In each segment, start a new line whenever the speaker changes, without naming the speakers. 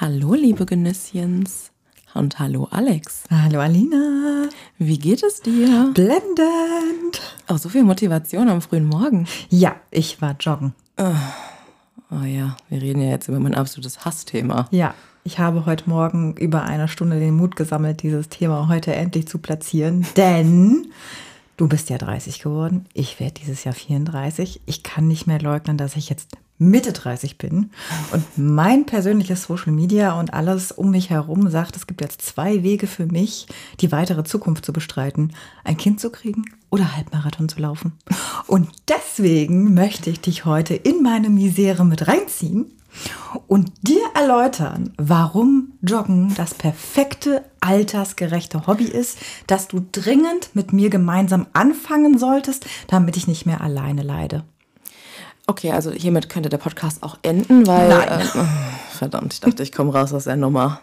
Hallo, liebe Genüsschens. Und hallo, Alex.
Hallo, Alina.
Wie geht es dir?
Blendend.
Oh, so viel Motivation am frühen Morgen.
Ja, ich war joggen.
Oh ja, wir reden ja jetzt über mein absolutes Hassthema.
Ja, ich habe heute Morgen über eine Stunde den Mut gesammelt, dieses Thema heute endlich zu platzieren, denn du bist ja 30 geworden. Ich werde dieses Jahr 34. Ich kann nicht mehr leugnen, dass ich jetzt Mitte 30 bin und mein persönliches Social Media und alles um mich herum sagt, es gibt jetzt zwei Wege für mich, die weitere Zukunft zu bestreiten. Ein Kind zu kriegen oder Halbmarathon zu laufen. Und deswegen möchte ich dich heute in meine Misere mit reinziehen und dir erläutern, warum Joggen das perfekte altersgerechte Hobby ist, das du dringend mit mir gemeinsam anfangen solltest, damit ich nicht mehr alleine leide.
Okay, also hiermit könnte der Podcast auch enden, weil.
Nein.
Äh, verdammt, ich dachte, ich komme raus aus der Nummer.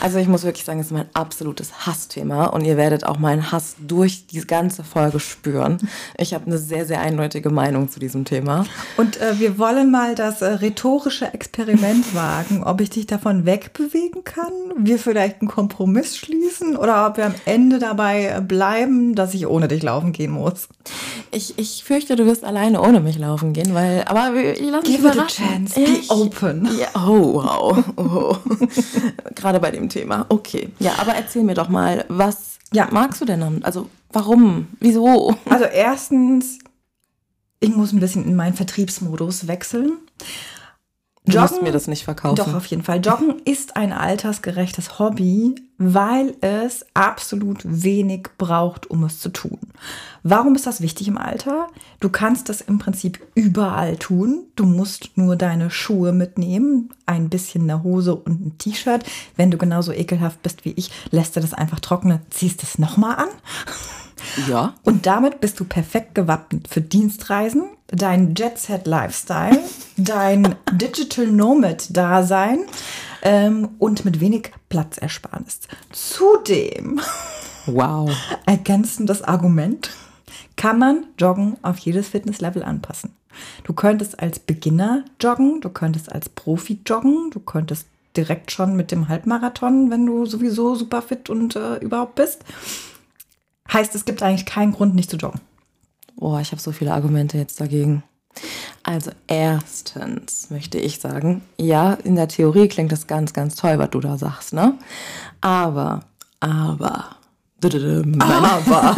Also ich muss wirklich sagen, es ist mein absolutes Hassthema und ihr werdet auch meinen Hass durch die ganze Folge spüren. Ich habe eine sehr, sehr eindeutige Meinung zu diesem Thema.
Und äh, wir wollen mal das äh, rhetorische Experiment wagen, ob ich dich davon wegbewegen kann, wir vielleicht einen Kompromiss schließen oder ob wir am Ende dabei äh, bleiben, dass ich ohne dich laufen gehen muss.
Ich, ich fürchte, du wirst alleine ohne mich laufen gehen, weil, aber ich lasse mich
Give it a chance, be
Ich-
open.
Ja, oh, wow. Oh. Gerade bei dem Thema. Okay. Ja, aber erzähl mir doch mal, was
Ja.
magst du denn? Also, warum? Wieso?
Also erstens, ich muss ein bisschen in meinen Vertriebsmodus wechseln.
Du musst mir das nicht verkaufen.
Doch, auf jeden Fall. Joggen ist ein altersgerechtes Hobby, weil es absolut wenig braucht, um es zu tun. Warum ist das wichtig im Alter? Du kannst das im Prinzip überall tun. Du musst nur deine Schuhe mitnehmen, ein bisschen eine Hose und ein T-Shirt. Wenn du genauso ekelhaft bist wie ich, lässt du das einfach trocknen, ziehst es nochmal an.
Ja.
Und damit bist du perfekt gewappnet für Dienstreisen, dein Jet-Set-Lifestyle, dein Digital Nomad-Dasein ähm, und mit wenig Platzersparnis. Zudem,
Wow.
ergänzendes Argument, kann man Joggen auf jedes Fitnesslevel anpassen. Du könntest als Beginner joggen, du könntest als Profi joggen, du könntest direkt schon mit dem Halbmarathon, wenn du sowieso super fit und äh, überhaupt bist. Heißt, es gibt eigentlich keinen Grund, nicht zu joggen.
Boah, ich habe so viele Argumente jetzt dagegen. Also erstens möchte ich sagen, ja, in der Theorie klingt das ganz, ganz toll, was du da sagst, ne? Aber, aber. Aber.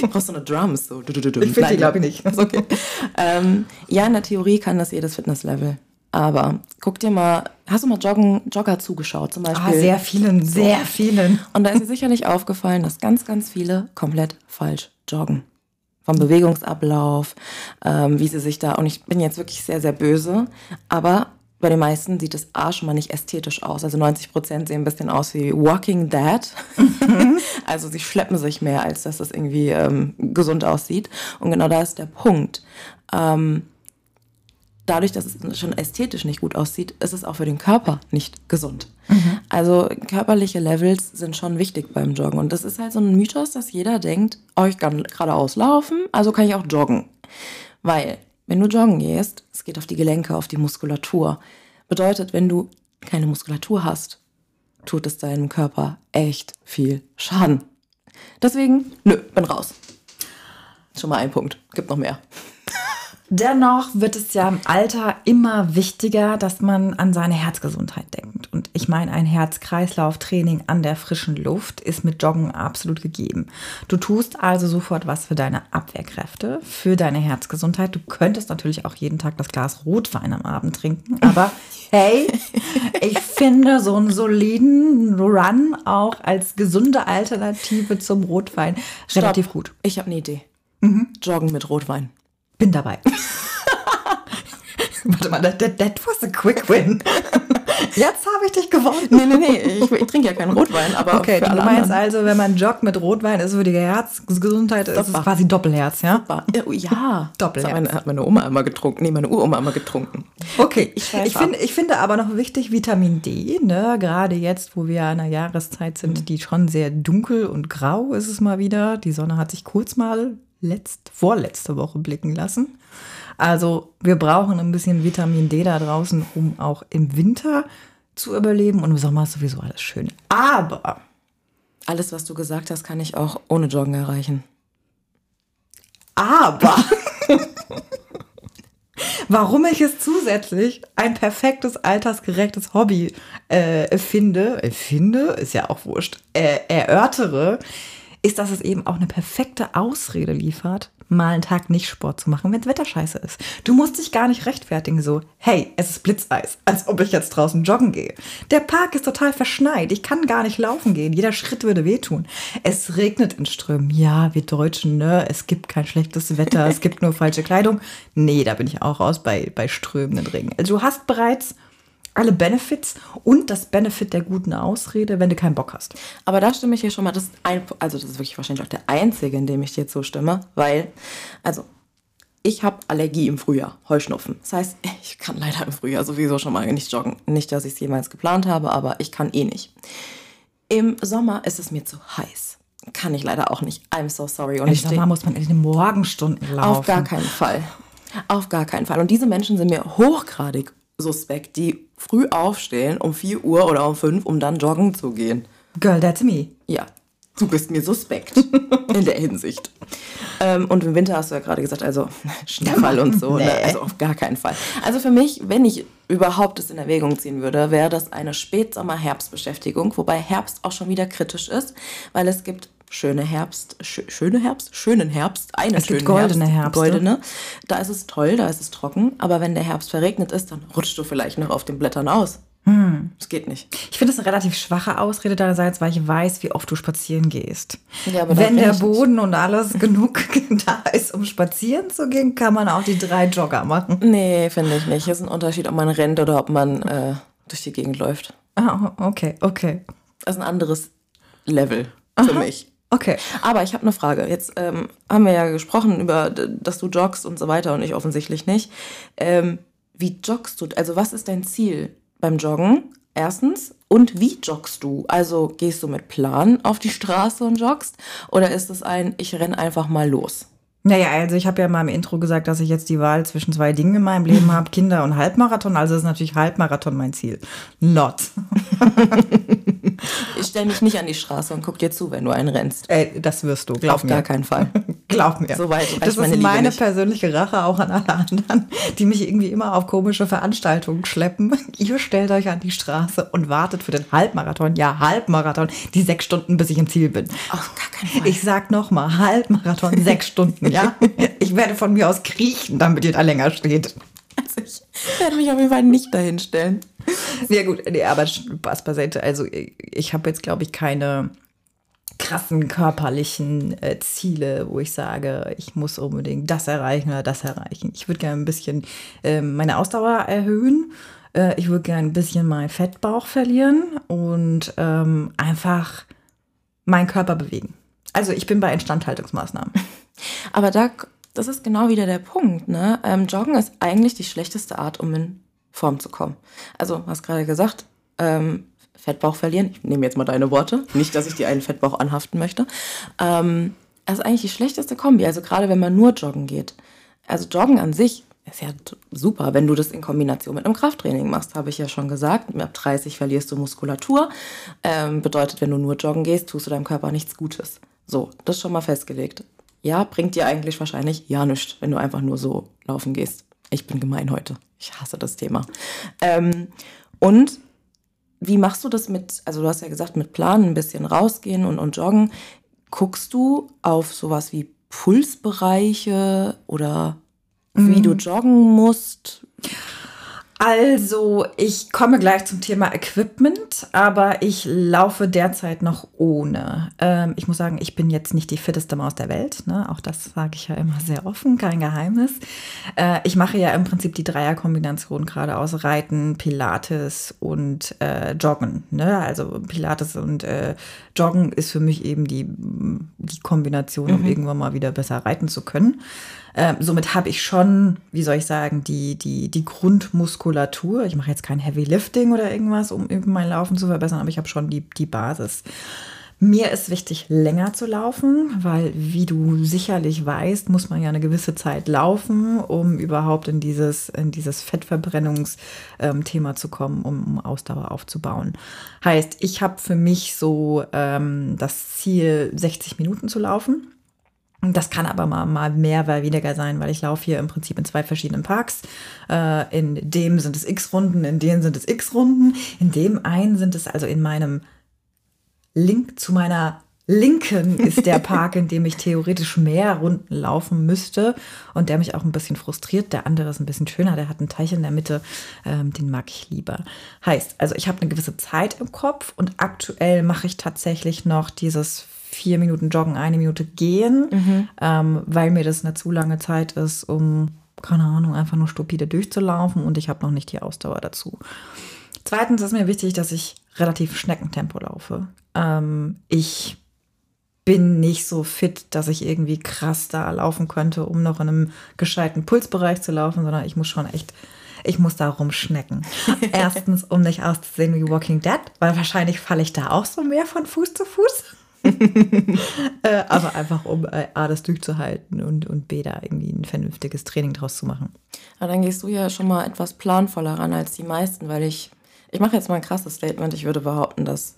Du brauchst so eine Drums. So. Ich
find die, glaub ich, nicht.
Okay. ähm, ja, in der Theorie kann das jedes Fitnesslevel. Aber guck dir mal, hast du mal Joggen, Jogger zugeschaut zum Beispiel?
Ah, sehr vielen, sehr vielen.
Und da ist dir sicherlich aufgefallen, dass ganz, ganz viele komplett falsch joggen. Vom Bewegungsablauf, ähm, wie sie sich da, und ich bin jetzt wirklich sehr, sehr böse, aber bei den meisten sieht es A schon mal nicht ästhetisch aus. Also 90 Prozent sehen ein bisschen aus wie Walking Dead. also sie schleppen sich mehr, als dass das irgendwie ähm, gesund aussieht. Und genau da ist der Punkt. Ähm, dadurch, dass es schon ästhetisch nicht gut aussieht, ist es auch für den Körper nicht gesund. Also körperliche Levels sind schon wichtig beim Joggen. Und das ist halt so ein Mythos, dass jeder denkt, oh, ich kann geradeaus laufen, also kann ich auch joggen. Weil, wenn du joggen gehst, es geht auf die Gelenke, auf die Muskulatur. Bedeutet, wenn du keine Muskulatur hast, tut es deinem Körper echt viel Schaden. Deswegen, nö, bin raus. Schon mal ein Punkt. Gibt noch mehr.
Dennoch wird es ja im Alter immer wichtiger, dass man an seine Herzgesundheit denkt. Und ich meine, ein Herz-Kreislauf-Training an der frischen Luft ist mit Joggen absolut gegeben. Du tust also sofort was für deine Abwehrkräfte, für deine Herzgesundheit. Du könntest natürlich auch jeden Tag das Glas Rotwein am Abend trinken. Aber hey, ich finde so einen soliden Run auch als gesunde Alternative zum Rotwein relativ
Stopp.
gut.
Ich habe eine Idee. Joggen mit Rotwein.
Bin dabei. Warte mal, that, that, was a quick win. Jetzt habe ich dich gewonnen.
Nee, nee, nee, ich, ich trinke ja keinen Rotwein, aber
Okay,
für
du
alle
meinst
anderen.
also, wenn man joggt mit Rotwein, ist für die Herzgesundheit ist es quasi Doppelherz, ja?
Super. Ja, oh,
Doppelherz.
Das hat meine, hat meine Oma einmal getrunken. Nee, meine Uroma einmal getrunken.
Okay,
Ich
ich,
schweife
ich, finde, ich finde aber noch wichtig Vitamin D, ne? gerade jetzt, wo wir in einer Jahreszeit sind, die schon sehr dunkel und grau ist es mal wieder. Die Sonne hat sich kurz mal letzt, vorletzte Woche blicken lassen. Also wir brauchen ein bisschen Vitamin D da draußen, um auch im Winter zu überleben und im Sommer ist sowieso alles schön. Aber
Alles, was du gesagt hast, kann ich auch ohne Joggen erreichen.
Aber warum ich es zusätzlich ein perfektes, altersgerechtes Hobby äh, finde, äh, finde, ist ja auch wurscht, äh, erörtere, ist, dass es eben auch eine perfekte Ausrede liefert, mal einen Tag nicht Sport zu machen, wenn das Wetter scheiße ist. Du musst dich gar nicht rechtfertigen, so, hey, es ist Blitzeis, als ob ich jetzt draußen joggen gehe. Der Park ist total verschneit, ich kann gar nicht laufen gehen, jeder Schritt würde wehtun. Es regnet in Strömen, ja, wir Deutschen, ne, es gibt kein schlechtes Wetter, es gibt nur falsche Kleidung. Nee, da bin ich auch raus bei, bei strömenden Regen. Also du hast bereits alle Benefits und das Benefit der guten Ausrede, wenn du keinen Bock hast.
Aber da stimme ich hier schon mal, das ist ein, also das ist wirklich wahrscheinlich auch der einzige, in dem ich dir zustimme, weil, also ich habe Allergie im Frühjahr, Heuschnupfen. Das heißt, ich kann leider im Frühjahr sowieso schon mal nicht joggen. Nicht, dass ich es jemals geplant habe, aber ich kann eh nicht. Im Sommer ist es mir zu heiß. Kann ich leider auch nicht. I'm so sorry. Und
Im Sommer muss man in den Morgenstunden laufen.
auf gar keinen Fall. Auf gar keinen Fall. Und diese Menschen sind mir hochgradig suspekt, die früh aufstehen um 4 Uhr oder um 5, um dann joggen zu gehen.
Girl, that's me.
Ja, du bist mir suspekt in der Hinsicht. Ähm, und im Winter hast du ja gerade gesagt, also Schneefall und so. Ne?
Nee.
Also auf gar keinen Fall. Also für mich, wenn ich überhaupt es in Erwägung ziehen würde, wäre das eine Spätsommer-Herbstbeschäftigung, wobei Herbst auch schon wieder kritisch ist, weil es gibt schöne Herbst, schö schöne Herbst, schönen Herbst, eine
Es gibt
schöne
goldene
Herbst,
Herbste.
goldene. Da ist es toll, da ist es trocken, aber wenn der Herbst verregnet ist, dann rutschst du vielleicht noch auf den Blättern aus.
Hm.
Das geht nicht.
Ich finde es eine relativ schwache Ausrede deinerseits, weil ich weiß, wie oft du spazieren gehst.
Ja,
Wenn der Boden und alles genug da ist, um spazieren zu gehen, kann man auch die drei Jogger machen.
Nee, finde ich nicht. Hier ist ein Unterschied, ob man rennt oder ob man äh, durch die Gegend läuft.
Ah, okay, okay.
Das ist ein anderes Level für mich.
Okay.
Aber ich habe eine Frage. Jetzt ähm, haben wir ja gesprochen über, dass du joggst und so weiter und ich offensichtlich nicht. Ähm, wie joggst du? Also was ist dein Ziel beim Joggen? Erstens. Und wie joggst du? Also gehst du mit Plan auf die Straße und joggst? Oder ist es ein, ich renn einfach mal los?
Naja, also ich habe ja mal im Intro gesagt, dass ich jetzt die Wahl zwischen zwei Dingen in meinem Leben habe, Kinder und Halbmarathon. Also ist natürlich Halbmarathon mein Ziel. Not.
Ich stelle mich nicht an die Straße und guck dir zu, wenn du einen rennst.
Ey, das wirst du, glaub
Auf
mir.
gar keinen Fall.
Glaub mir.
So weit reicht
das ist
meine nicht.
persönliche Rache auch an alle anderen, die mich irgendwie immer auf komische Veranstaltungen schleppen. Ihr stellt euch an die Straße und wartet für den Halbmarathon. Ja, Halbmarathon. Die sechs Stunden, bis ich im Ziel bin.
Auf gar.
Ich sag nochmal, Halbmarathon, sechs Stunden, ja? Ich werde von mir aus kriechen, damit ihr da länger steht.
Also ich werde mich auf jeden Fall nicht dahin stellen.
Ja gut, nee, aber Spaß beiseite. Also ich, ich habe jetzt, glaube ich, keine krassen körperlichen äh, Ziele, wo ich sage, ich muss unbedingt das erreichen oder das erreichen. Ich würde gerne ein bisschen ähm, meine Ausdauer erhöhen. Äh, ich würde gerne ein bisschen meinen Fettbauch verlieren und ähm, einfach meinen Körper bewegen. Also ich bin bei Instandhaltungsmaßnahmen.
Aber da, das ist genau wieder der Punkt. Ne? Ähm, Joggen ist eigentlich die schlechteste Art, um in Form zu kommen. Also, du hast gerade gesagt, ähm, Fettbauch verlieren. Ich nehme jetzt mal deine Worte. Nicht, dass ich dir einen Fettbauch anhaften möchte. Ähm, das ist eigentlich die schlechteste Kombi. Also gerade wenn man nur joggen geht. Also Joggen an sich ist ja super, wenn du das in Kombination mit einem Krafttraining machst, habe ich ja schon gesagt. Ab 30 verlierst du Muskulatur. Ähm, bedeutet, wenn du nur joggen gehst, tust du deinem Körper nichts Gutes. So, das ist schon mal festgelegt. Ja, bringt dir eigentlich wahrscheinlich ja nichts, wenn du einfach nur so laufen gehst. Ich bin gemein heute. Ich hasse das Thema. Ähm, und wie machst du das mit, also du hast ja gesagt, mit Planen ein bisschen rausgehen und, und joggen. Guckst du auf sowas wie Pulsbereiche oder wie du joggen musst?
Also, ich komme gleich zum Thema Equipment, aber ich laufe derzeit noch ohne. Ähm, ich muss sagen, ich bin jetzt nicht die fitteste Maus der Welt. Ne? Auch das sage ich ja immer sehr offen, kein Geheimnis. Äh, ich mache ja im Prinzip die Dreierkombination gerade aus Reiten, Pilates und äh, Joggen. Ne? Also Pilates und äh, Joggen ist für mich eben die, die Kombination, um irgendwann mal wieder besser reiten zu können. Ähm, somit habe ich schon, wie soll ich sagen, die, die, die Grundmuskulatur. Ich mache jetzt kein Heavy Lifting oder irgendwas, um mein Laufen zu verbessern, aber ich habe schon die, die Basis. Mir ist wichtig, länger zu laufen, weil, wie du sicherlich weißt, muss man ja eine gewisse Zeit laufen, um überhaupt in dieses, in dieses Fettverbrennungsthema ähm, zu kommen, um Ausdauer aufzubauen. Heißt, ich habe für mich so ähm, das Ziel, 60 Minuten zu laufen. Das kann aber mal, mal mehr oder weniger sein, weil ich laufe hier im Prinzip in zwei verschiedenen Parks. Äh, in dem sind es X-Runden, in denen sind es X-Runden. In dem einen sind es also in meinem Link zu meiner Linken ist der Park, in dem ich theoretisch mehr Runden laufen müsste und der mich auch ein bisschen frustriert. Der andere ist ein bisschen schöner, der hat einen Teich in der Mitte, ähm, den mag ich lieber. Heißt, also ich habe eine gewisse Zeit im Kopf und aktuell mache ich tatsächlich noch dieses vier Minuten Joggen, eine Minute gehen, mhm. ähm, weil mir das eine zu lange Zeit ist, um, keine Ahnung, einfach nur stupide durchzulaufen und ich habe noch nicht die Ausdauer dazu. Zweitens ist mir wichtig, dass ich relativ Schneckentempo laufe. Ähm, ich bin nicht so fit, dass ich irgendwie krass da laufen könnte, um noch in einem gescheiten Pulsbereich zu laufen, sondern ich muss schon echt, ich muss da rumschnecken. Erstens, um nicht auszusehen wie Walking Dead, weil wahrscheinlich falle ich da auch so mehr von Fuß zu Fuß. äh, aber einfach, um äh, A, das durchzuhalten und, und B, da irgendwie ein vernünftiges Training draus zu machen.
Aber dann gehst du ja schon mal etwas planvoller ran als die meisten, weil ich, ich mache jetzt mal ein krasses Statement, ich würde behaupten, dass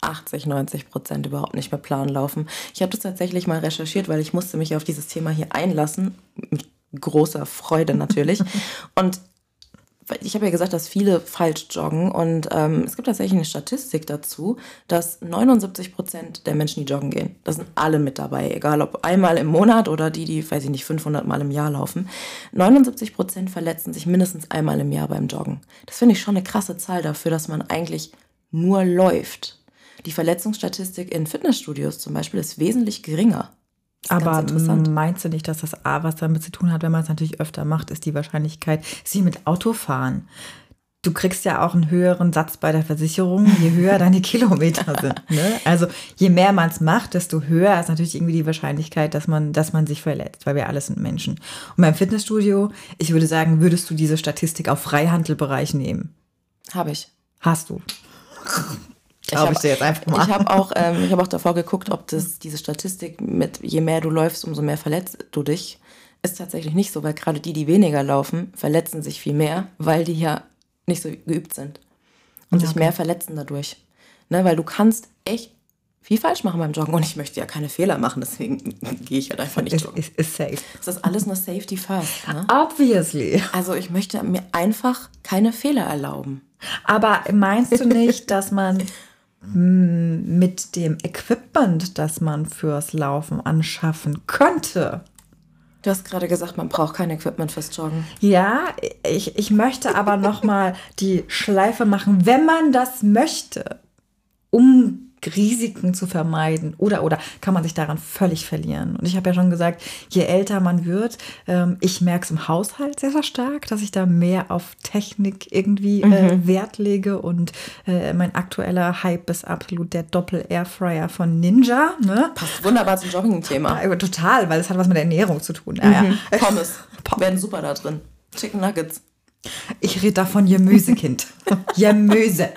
80, 90 Prozent überhaupt nicht mehr Plan laufen. Ich habe das tatsächlich mal recherchiert, weil ich musste mich auf dieses Thema hier einlassen. Mit großer Freude natürlich. Und ich habe ja gesagt, dass viele falsch joggen und ähm, es gibt tatsächlich eine Statistik dazu, dass 79 Prozent der Menschen, die joggen gehen, das sind alle mit dabei, egal ob einmal im Monat oder die, die, weiß ich nicht, 500 Mal im Jahr laufen. 79 Prozent verletzen sich mindestens einmal im Jahr beim Joggen. Das finde ich schon eine krasse Zahl dafür, dass man eigentlich nur läuft. Die Verletzungsstatistik in Fitnessstudios zum Beispiel ist wesentlich geringer.
Aber meinst du nicht, dass das A was damit zu tun hat, wenn man es natürlich öfter macht, ist die Wahrscheinlichkeit, sie mit Autofahren. Du kriegst ja auch einen höheren Satz bei der Versicherung, je höher deine Kilometer sind. Ne? Also je mehr man es macht, desto höher ist natürlich irgendwie die Wahrscheinlichkeit, dass man, dass man sich verletzt, weil wir alles sind Menschen. Und beim Fitnessstudio, ich würde sagen, würdest du diese Statistik auf Freihandelbereich nehmen?
Habe ich.
Hast du.
Glaube ich, ich dir jetzt einfach mal. Ich habe auch, ähm, hab auch davor geguckt, ob das diese Statistik mit je mehr du läufst, umso mehr verletzt du dich. Ist tatsächlich nicht so, weil gerade die, die weniger laufen, verletzen sich viel mehr, weil die ja nicht so geübt sind und ja, sich mehr verletzen dadurch. Ne, weil du kannst echt viel falsch machen beim Joggen und ich möchte ja keine Fehler machen, deswegen gehe ich halt einfach nicht joggen.
Ist, ist safe.
Das ist alles nur Safety first. Ne?
Obviously.
Also ich möchte mir einfach keine Fehler erlauben.
Aber meinst du nicht, dass man mit dem Equipment, das man fürs Laufen anschaffen könnte.
Du hast gerade gesagt, man braucht kein Equipment fürs Joggen.
Ja, ich, ich möchte aber noch mal die Schleife machen, wenn man das möchte, um Risiken zu vermeiden oder oder kann man sich daran völlig verlieren. Und ich habe ja schon gesagt, je älter man wird, ähm, ich merke es im Haushalt sehr, sehr stark, dass ich da mehr auf Technik irgendwie äh, mhm. äh, Wert lege und äh, mein aktueller Hype ist absolut der Doppel-Airfryer von Ninja. Ne?
Passt wunderbar zum Jogging-Thema.
Ja, total, weil es hat was mit Ernährung zu tun. Ja,
mhm. ja. Pommes werden super da drin. Chicken Nuggets.
Ich rede davon Gemüsekind. Gemüse.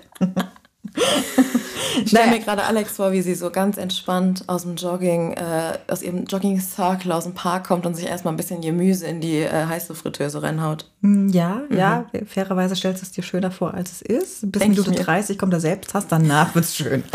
Ich stelle mir gerade Alex vor, wie sie so ganz entspannt aus dem Jogging, äh, aus ihrem Jogging-Circle aus dem Park kommt und sich erstmal ein bisschen Gemüse in die äh, heiße Fritteuse reinhaut.
Mm, ja, mhm. ja, fairerweise stellst du es dir schöner vor, als es ist. Bis Denk Minute 30 kommt er selbst, hast danach wird es schön.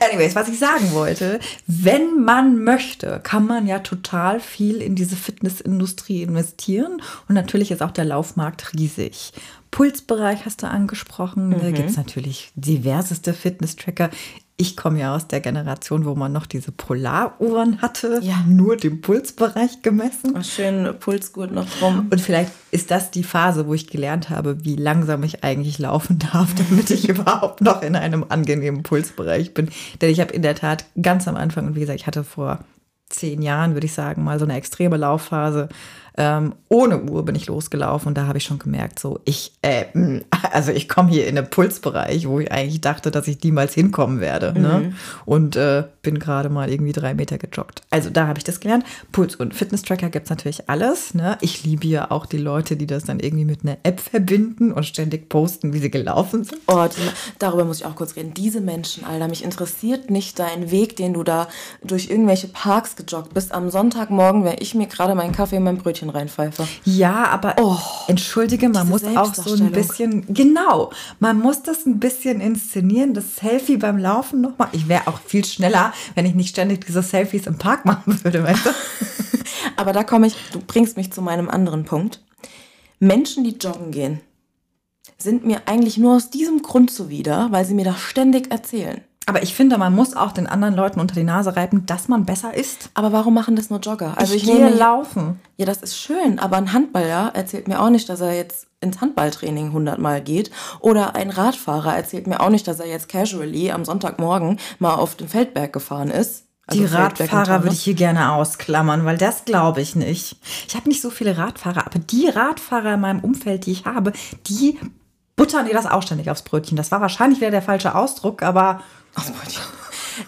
Anyways, was ich sagen wollte, wenn man möchte, kann man ja total viel in diese Fitnessindustrie investieren und natürlich ist auch der Laufmarkt riesig. Pulsbereich hast du angesprochen. Mhm. Da gibt es natürlich diverseste Fitness-Tracker. Ich komme ja aus der Generation, wo man noch diese Polaruhren hatte, ja. nur den Pulsbereich gemessen.
Oh, schön Pulsgurt noch drum.
Und vielleicht ist das die Phase, wo ich gelernt habe, wie langsam ich eigentlich laufen darf, damit ich überhaupt noch in einem angenehmen Pulsbereich bin. Denn ich habe in der Tat ganz am Anfang, und wie gesagt, ich hatte vor zehn Jahren, würde ich sagen, mal so eine extreme Laufphase, Ähm, ohne Uhr bin ich losgelaufen und da habe ich schon gemerkt, so ich, äh, also ich komme hier in den Pulsbereich, wo ich eigentlich dachte, dass ich niemals hinkommen werde. Ne? Mhm. Ne? Und äh, bin gerade mal irgendwie drei Meter gejoggt. Also da habe ich das gelernt. Puls- und Fitness-Tracker gibt es natürlich alles. Ne? Ich liebe ja auch die Leute, die das dann irgendwie mit einer App verbinden und ständig posten, wie sie gelaufen sind.
Oh, die, darüber muss ich auch kurz reden. Diese Menschen, Alter, mich interessiert nicht dein Weg, den du da durch irgendwelche Parks gejoggt bist. Am Sonntagmorgen, wenn ich mir gerade meinen Kaffee in mein Brötchen reinpfeife.
Ja, aber oh, entschuldige, man muss auch so ein bisschen, genau, man muss das ein bisschen inszenieren. Das Selfie beim Laufen nochmal. Ich wäre auch viel schneller, wenn ich nicht ständig diese Selfies im Park machen würde, weißt du?
Aber da komme ich, du bringst mich zu meinem anderen Punkt. Menschen, die joggen gehen, sind mir eigentlich nur aus diesem Grund zuwider, weil sie mir das ständig erzählen.
Aber ich finde, man muss auch den anderen Leuten unter die Nase reiben, dass man besser ist.
Aber warum machen das nur Jogger?
Also ich, ich gehe laufen.
Ja, das ist schön, aber ein Handballer erzählt mir auch nicht, dass er jetzt ins Handballtraining hundertmal geht. Oder ein Radfahrer erzählt mir auch nicht, dass er jetzt casually am Sonntagmorgen mal auf den Feldberg gefahren ist.
Also die Radfahrer würde ich hier gerne ausklammern, weil das glaube ich nicht. Ich habe nicht so viele Radfahrer, aber die Radfahrer in meinem Umfeld, die ich habe, die buttern dir das auch ständig aufs Brötchen. Das war wahrscheinlich wieder der falsche Ausdruck, aber
Aufs Brötchen.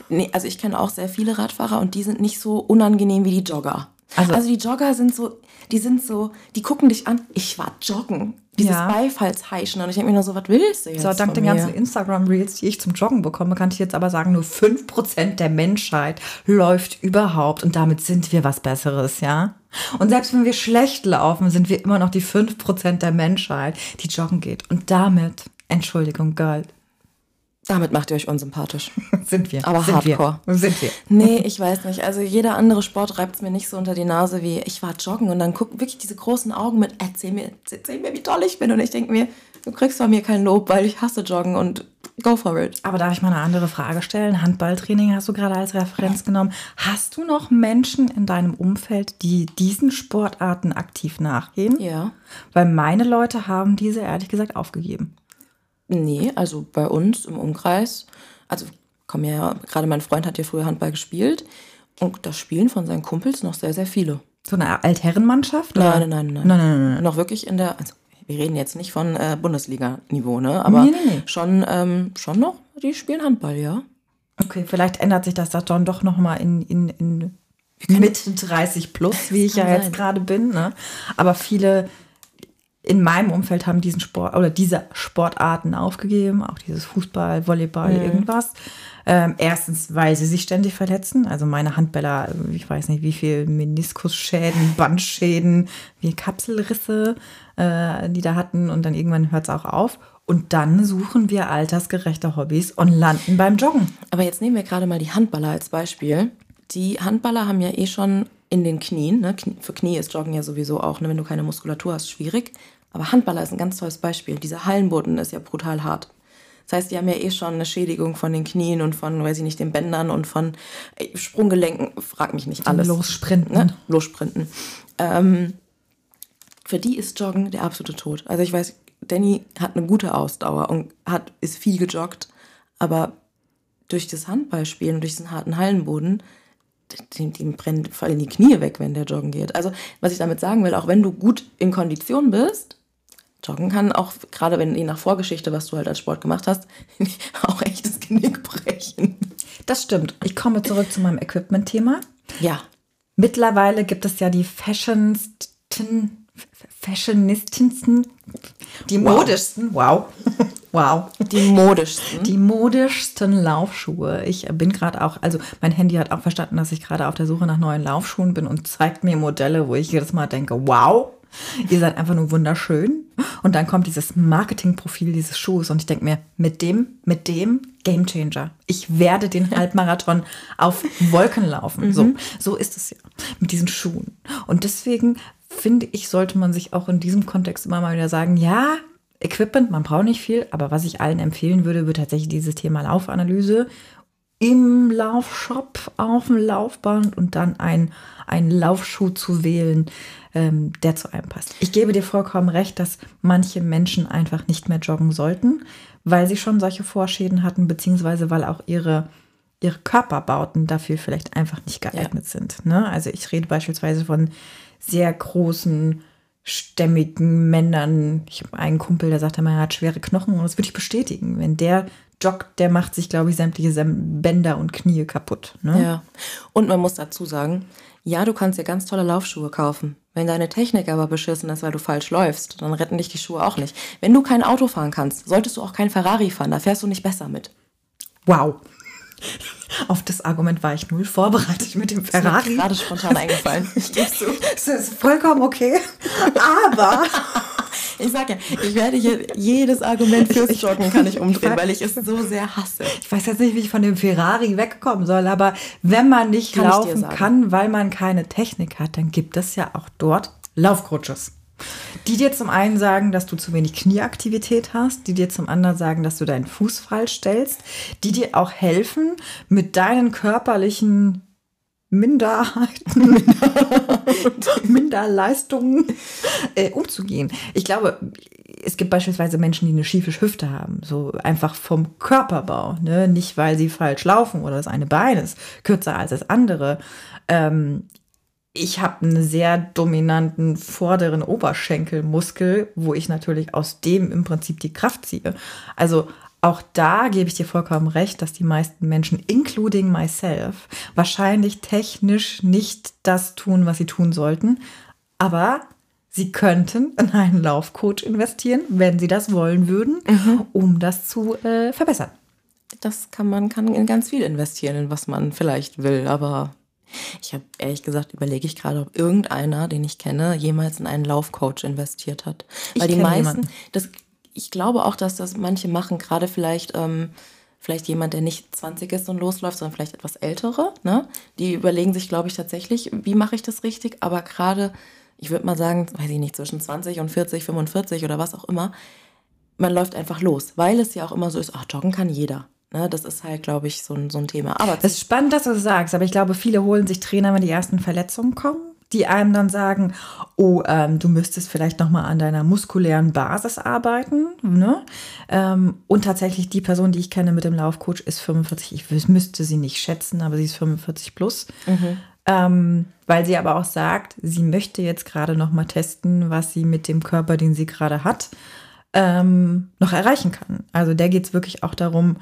Nee, also ich kenne auch sehr viele Radfahrer und die sind nicht so unangenehm wie die Jogger. Also, also die Jogger sind so, die sind so, die gucken dich an, ich war joggen. Dieses ja. Beifallsheischen. Und ich denke mir nur so, was willst du jetzt?
So, dank den ganzen Instagram-Reels, die ich zum Joggen bekomme, kann ich jetzt aber sagen, nur 5% der Menschheit läuft überhaupt. Und damit sind wir was Besseres, ja? Und selbst wenn wir schlecht laufen, sind wir immer noch die 5% der Menschheit, die joggen geht. Und damit, Entschuldigung, Girl,
damit macht ihr euch unsympathisch.
Sind wir.
Aber
Sind
hardcore.
Wir. Sind wir.
Nee, ich weiß nicht. Also jeder andere Sport reibt es mir nicht so unter die Nase wie ich war joggen und dann gucken wirklich diese großen Augen mit, erzähl mir, erzähl mir, wie toll ich bin. Und ich denke mir, du kriegst von mir kein Lob, weil ich hasse Joggen und go for it.
Aber darf ich mal eine andere Frage stellen? Handballtraining hast du gerade als Referenz genommen. Hast du noch Menschen in deinem Umfeld, die diesen Sportarten aktiv nachgehen?
Ja.
Weil meine Leute haben diese ehrlich gesagt aufgegeben.
Nee, also bei uns im Umkreis, also komm ja, gerade mein Freund hat ja früher Handball gespielt und das spielen von seinen Kumpels noch sehr, sehr viele.
So eine Altherrenmannschaft?
Nein, nein, nein, nein.
Nein, nein, nein.
Noch wirklich in der, also wir reden jetzt nicht von äh, Bundesliga-Niveau, ne? Aber nee, nee, nee. Schon, ähm, schon noch, die spielen Handball, ja.
Okay, vielleicht ändert sich das dann doch nochmal in, in, in Mitte 30 plus, wie ich ja jetzt gerade bin. Ne? Aber viele in meinem Umfeld haben diesen Sport oder diese Sportarten aufgegeben, auch dieses Fußball, Volleyball, mhm. irgendwas. Ähm, erstens, weil sie sich ständig verletzen. Also meine Handbäller, ich weiß nicht, wie viel Meniskusschäden, Bandschäden, wie Kapselrisse äh, die da hatten und dann irgendwann hört es auch auf. Und dann suchen wir altersgerechte Hobbys und landen beim Joggen.
Aber jetzt nehmen wir gerade mal die Handballer als Beispiel. Die Handballer haben ja eh schon in den Knien, ne? für Knie ist Joggen ja sowieso auch, ne? wenn du keine Muskulatur hast, schwierig. Aber Handballer ist ein ganz tolles Beispiel. Dieser Hallenboden ist ja brutal hart. Das heißt, die haben ja eh schon eine Schädigung von den Knien und von, weiß ich nicht, den Bändern und von Sprunggelenken. Frag mich nicht alles.
Lossprinten.
Ne? Lossprinten. Ähm, für die ist Joggen der absolute Tod. Also ich weiß, Danny hat eine gute Ausdauer und hat, ist viel gejoggt. Aber durch das Handballspielen und durch diesen harten Hallenboden dem, dem brennen fallen die Knie weg, wenn der joggen geht. Also, was ich damit sagen will, auch wenn du gut in Kondition bist, joggen kann auch, gerade wenn je nach Vorgeschichte, was du halt als Sport gemacht hast, auch echtes Genick brechen.
Das stimmt. Ich komme zurück zu meinem Equipment-Thema.
Ja.
Mittlerweile gibt es ja die Fashionisten, Fashionisten, die wow. modischsten, wow, wow,
die modischsten,
die modischsten Laufschuhe. Ich bin gerade auch, also mein Handy hat auch verstanden, dass ich gerade auf der Suche nach neuen Laufschuhen bin und zeigt mir Modelle, wo ich jedes Mal denke, wow, ihr seid einfach nur wunderschön. Und dann kommt dieses Marketingprofil dieses Schuhs und ich denke mir, mit dem, mit dem Game Changer. Ich werde den Halbmarathon auf Wolken laufen. Mhm. So, so ist es ja mit diesen Schuhen. Und deswegen finde ich, sollte man sich auch in diesem Kontext immer mal wieder sagen, ja, Equipment, man braucht nicht viel, aber was ich allen empfehlen würde, wird tatsächlich dieses Thema Laufanalyse im Laufshop auf dem Laufband und dann ein, einen Laufschuh zu wählen, ähm, der zu einem passt. Ich gebe dir vollkommen recht, dass manche Menschen einfach nicht mehr joggen sollten, weil sie schon solche Vorschäden hatten, beziehungsweise weil auch ihre ihre Körperbauten dafür vielleicht einfach nicht geeignet ja. sind. Ne? Also ich rede beispielsweise von sehr großen, stämmigen Männern. Ich habe einen Kumpel, der sagt immer, er hat schwere Knochen und das würde ich bestätigen. Wenn der joggt, der macht sich, glaube ich, sämtliche Bänder und Knie kaputt. Ne?
Ja. Und man muss dazu sagen, ja, du kannst dir ganz tolle Laufschuhe kaufen. Wenn deine Technik aber beschissen ist, weil du falsch läufst, dann retten dich die Schuhe auch nicht. Wenn du kein Auto fahren kannst, solltest du auch kein Ferrari fahren. Da fährst du nicht besser mit.
Wow. Auf das Argument war ich null vorbereitet mit dem Ferrari. Das ist
gerade spontan eingefallen.
Ich gebe zu. Das ist vollkommen okay. Aber
ich sage ja, ich werde hier jedes Argument fürs Joggen kann ich umdrehen, weil ich es so sehr hasse.
Ich weiß jetzt nicht, wie ich von dem Ferrari wegkommen soll, aber wenn man nicht kann laufen kann, weil man keine Technik hat, dann gibt es ja auch dort Laufcoaches. Die dir zum einen sagen, dass du zu wenig Knieaktivität hast, die dir zum anderen sagen, dass du deinen Fuß falsch stellst, die dir auch helfen, mit deinen körperlichen Minderheiten, Minderleistungen äh, umzugehen. Ich glaube, es gibt beispielsweise Menschen, die eine schiefe Hüfte haben, so einfach vom Körperbau, ne? nicht weil sie falsch laufen oder das eine Bein ist kürzer als das andere. Ähm, ich habe einen sehr dominanten vorderen Oberschenkelmuskel, wo ich natürlich aus dem im Prinzip die Kraft ziehe. Also auch da gebe ich dir vollkommen recht, dass die meisten Menschen, including myself, wahrscheinlich technisch nicht das tun, was sie tun sollten. Aber sie könnten in einen Laufcoach investieren, wenn sie das wollen würden, mhm. um das zu äh, verbessern.
Das kann man kann in ganz viel investieren, in was man vielleicht will, aber ich habe ehrlich gesagt überlege ich gerade, ob irgendeiner, den ich kenne, jemals in einen Laufcoach investiert hat. Weil ich die meisten, jemanden. das ich glaube auch, dass das manche machen, gerade vielleicht, ähm, vielleicht jemand, der nicht 20 ist und losläuft, sondern vielleicht etwas ältere, ne? Die überlegen sich, glaube ich, tatsächlich, wie mache ich das richtig? Aber gerade, ich würde mal sagen, weiß ich nicht, zwischen 20 und 40, 45 oder was auch immer, man läuft einfach los, weil es ja auch immer so ist, ach, joggen kann jeder. Ne, das ist halt, glaube ich, so ein, so ein Thema.
Aber es ist spannend, dass du das sagst, aber ich glaube, viele holen sich Trainer, wenn die ersten Verletzungen kommen die einem dann sagen, oh, ähm, du müsstest vielleicht noch mal an deiner muskulären Basis arbeiten. Ne? Ähm, und tatsächlich die Person, die ich kenne mit dem Laufcoach, ist 45. Ich müsste sie nicht schätzen, aber sie ist 45 plus. Mhm. Ähm, weil sie aber auch sagt, sie möchte jetzt gerade noch mal testen, was sie mit dem Körper, den sie gerade hat, ähm, noch erreichen kann. Also der geht es wirklich auch darum,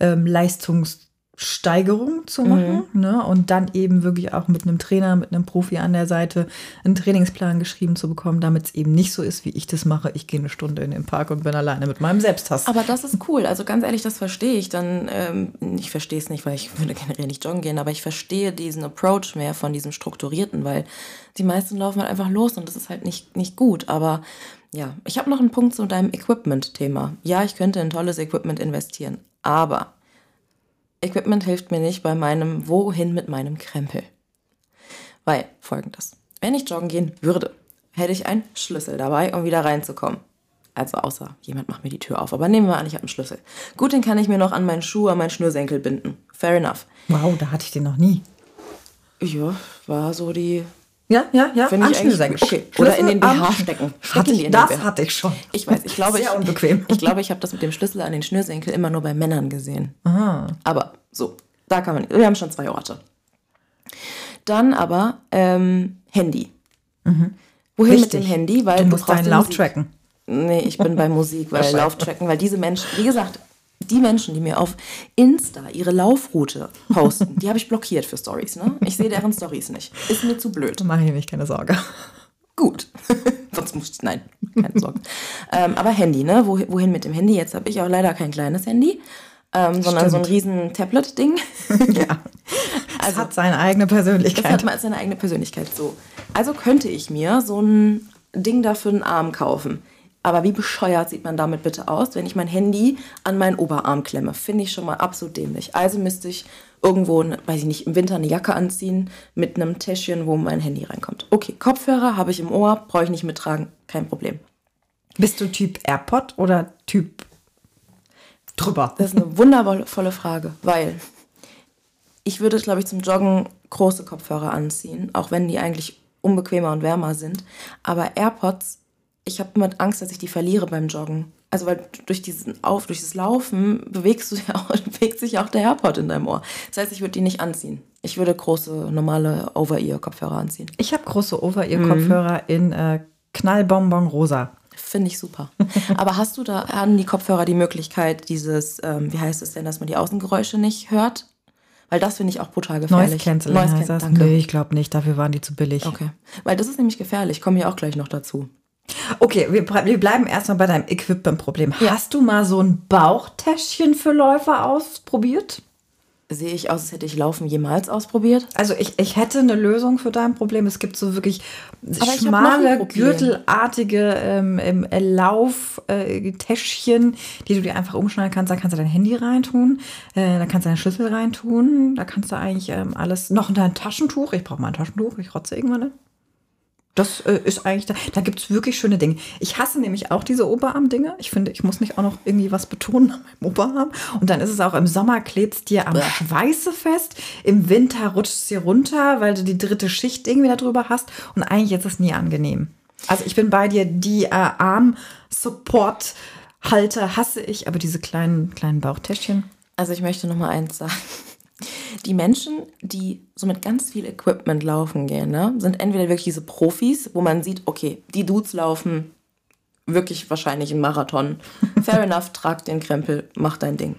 ähm, Leistungs Steigerung zu machen mhm. ne? und dann eben wirklich auch mit einem Trainer, mit einem Profi an der Seite einen Trainingsplan geschrieben zu bekommen, damit es eben nicht so ist, wie ich das mache. Ich gehe eine Stunde in den Park und bin alleine mit meinem Selbsthass.
Aber das ist cool. Also ganz ehrlich, das verstehe ich. Dann, ähm, ich verstehe es nicht, weil ich würde generell nicht joggen gehen, aber ich verstehe diesen Approach mehr von diesem Strukturierten, weil die meisten laufen halt einfach los und das ist halt nicht, nicht gut. Aber ja, ich habe noch einen Punkt zu deinem Equipment-Thema. Ja, ich könnte in tolles Equipment investieren, aber Equipment hilft mir nicht bei meinem Wohin mit meinem Krempel. Weil folgendes: Wenn ich joggen gehen würde, hätte ich einen Schlüssel dabei, um wieder reinzukommen. Also außer jemand macht mir die Tür auf. Aber nehmen wir an, ich habe einen Schlüssel. Gut, den kann ich mir noch an meinen Schuh, an meinen Schnürsenkel binden. Fair enough.
Wow, da hatte ich den noch nie.
Ja, war so die
ja, ja, ja.
Finde ich eigentlich okay. Oder in den BH stecken.
Hatte ich, das BH. hatte ich schon.
Ich weiß, ich glaube,
Sehr
ich,
unbequem.
ich glaube, ich habe das mit dem Schlüssel an den Schnürsenkel immer nur bei Männern gesehen. Aha. Aber so, da kann man. Wir haben schon zwei Orte. Dann aber ähm, Handy. Mhm. Wohin Richtig. mit dem Handy?
Weil du musst deinen Lauf tracken.
Nee, ich bin bei Musik, weil Lauf tracken, weil diese Menschen, wie gesagt, die Menschen, die mir auf Insta ihre Laufroute posten, die habe ich blockiert für Stories. Ne? Ich sehe deren Stories nicht. Ist mir zu blöd.
Mache ich nicht, keine Sorge.
Gut. Sonst muss ich, nein, keine Sorge. ähm, aber Handy, ne? wohin mit dem Handy? Jetzt habe ich auch leider kein kleines Handy, ähm, sondern so ein riesen Tablet-Ding.
ja. Also, hat seine eigene Persönlichkeit. Das
hat mal seine eigene Persönlichkeit, so. Also könnte ich mir so ein Ding da für den Arm kaufen. Aber wie bescheuert sieht man damit bitte aus, wenn ich mein Handy an meinen Oberarm klemme? Finde ich schon mal absolut dämlich. Also müsste ich irgendwo, weiß ich nicht, im Winter eine Jacke anziehen mit einem Täschchen, wo mein Handy reinkommt. Okay, Kopfhörer habe ich im Ohr, brauche ich nicht mittragen, kein Problem.
Bist du Typ AirPod oder Typ drüber?
Das ist eine wundervolle Frage, weil ich würde, glaube ich, zum Joggen große Kopfhörer anziehen, auch wenn die eigentlich unbequemer und wärmer sind. Aber AirPods ich habe immer Angst, dass ich die verliere beim Joggen. Also weil durch diesen Auf, durch das Laufen bewegst du ja auch, bewegt sich auch der AirPod in deinem Ohr. Das heißt, ich würde die nicht anziehen. Ich würde große normale Over-Ear-Kopfhörer anziehen.
Ich habe große Over-Ear-Kopfhörer mhm. in äh, Knallbonbon rosa.
Finde ich super. Aber hast du da an die Kopfhörer die Möglichkeit, dieses, ähm, wie heißt es denn, dass man die Außengeräusche nicht hört? Weil das finde ich auch brutal gefährlich.
Noise Cancelling Noise heißt das? Danke. Nee, ich glaube nicht. Dafür waren die zu billig.
Okay. Weil das ist nämlich gefährlich. Ich komme hier auch gleich noch dazu.
Okay, wir, wir bleiben erstmal bei deinem Equipment-Problem. Ja. Hast du mal so ein Bauchtäschchen für Läufer ausprobiert?
Sehe ich aus, als hätte ich Laufen jemals ausprobiert?
Also ich, ich hätte eine Lösung für dein Problem. Es gibt so wirklich Aber schmale, gürtelartige ähm, ähm, Lauftäschchen, die du dir einfach umschneiden kannst. Da kannst du dein Handy reintun, äh, da kannst du deinen Schlüssel reintun, da kannst du eigentlich ähm, alles, noch dein Taschentuch. Ich brauche mal ein Taschentuch, ich rotze irgendwann. Das äh, ist eigentlich, da, da gibt es wirklich schöne Dinge. Ich hasse nämlich auch diese Oberarm-Dinge. Ich finde, ich muss nicht auch noch irgendwie was betonen an meinem Oberarm. Und dann ist es auch im Sommer klebt es dir am Bäh. Schweiße fest. Im Winter rutscht es dir runter, weil du die dritte Schicht irgendwie darüber hast. Und eigentlich ist es nie angenehm. Also ich bin bei dir, die äh, Arm-Support-Halter hasse ich, aber diese kleinen, kleinen Bauchtäschchen.
Also ich möchte noch mal eins sagen. Die Menschen, die so mit ganz viel Equipment laufen gehen, ne, sind entweder wirklich diese Profis, wo man sieht, okay, die Dudes laufen wirklich wahrscheinlich einen Marathon. Fair enough, trag den Krempel, mach dein Ding.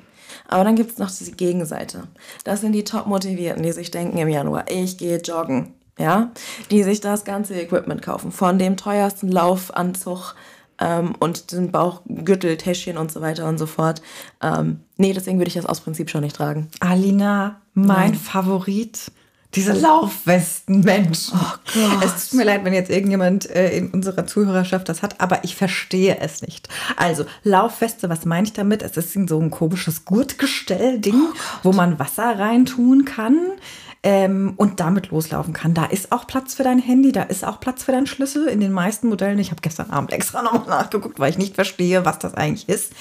Aber dann gibt es noch diese Gegenseite. Das sind die Top-Motivierten, die sich denken im Januar, ich gehe joggen. Ja, die sich das ganze Equipment kaufen, von dem teuersten Laufanzug ähm, und den Bauchgürtel, Täschchen und so weiter und so fort. Ähm, nee, deswegen würde ich das aus Prinzip schon nicht tragen.
Alina, mein Nein. Favorit. Diese Laufwesten, Mensch. Oh Gott. Es tut mir leid, wenn jetzt irgendjemand äh, in unserer Zuhörerschaft das hat, aber ich verstehe es nicht. Also, Laufweste, was meine ich damit? Es ist so ein komisches Gurtgestell-Ding, oh wo man Wasser reintun kann ähm, und damit loslaufen kann. Da ist auch Platz für dein Handy, da ist auch Platz für deinen Schlüssel in den meisten Modellen. Ich habe gestern Abend extra nochmal nachgeguckt, weil ich nicht verstehe, was das eigentlich ist.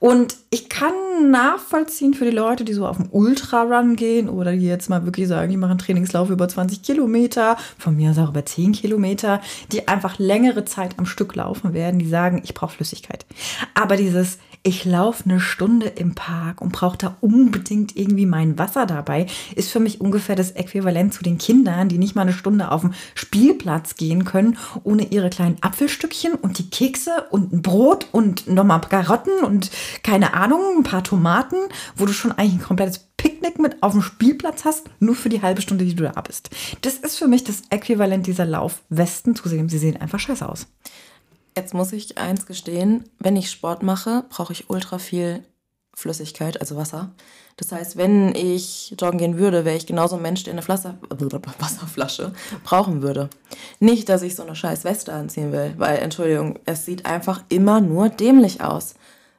Und ich kann nachvollziehen für die Leute, die so auf den Ultrarun gehen oder die jetzt mal wirklich sagen, die machen Trainingslauf über 20 Kilometer, von mir aus auch über 10 Kilometer, die einfach längere Zeit am Stück laufen werden, die sagen, ich brauche Flüssigkeit. Aber dieses ich laufe eine Stunde im Park und brauche da unbedingt irgendwie mein Wasser dabei, ist für mich ungefähr das Äquivalent zu den Kindern, die nicht mal eine Stunde auf den Spielplatz gehen können, ohne ihre kleinen Apfelstückchen und die Kekse und ein Brot und nochmal Karotten und keine Ahnung, ein paar Tomaten, wo du schon eigentlich ein komplettes Picknick mit auf dem Spielplatz hast, nur für die halbe Stunde, die du da bist. Das ist für mich das Äquivalent dieser Laufwesten. Zudem, sie sehen einfach scheiße aus.
Jetzt muss ich eins gestehen, wenn ich Sport mache, brauche ich ultra viel Flüssigkeit, also Wasser. Das heißt, wenn ich joggen gehen würde, wäre ich genauso ein Mensch, der eine Flasche, Wasserflasche brauchen würde. Nicht, dass ich so eine scheiß Weste anziehen will, weil, Entschuldigung, es sieht einfach immer nur dämlich aus.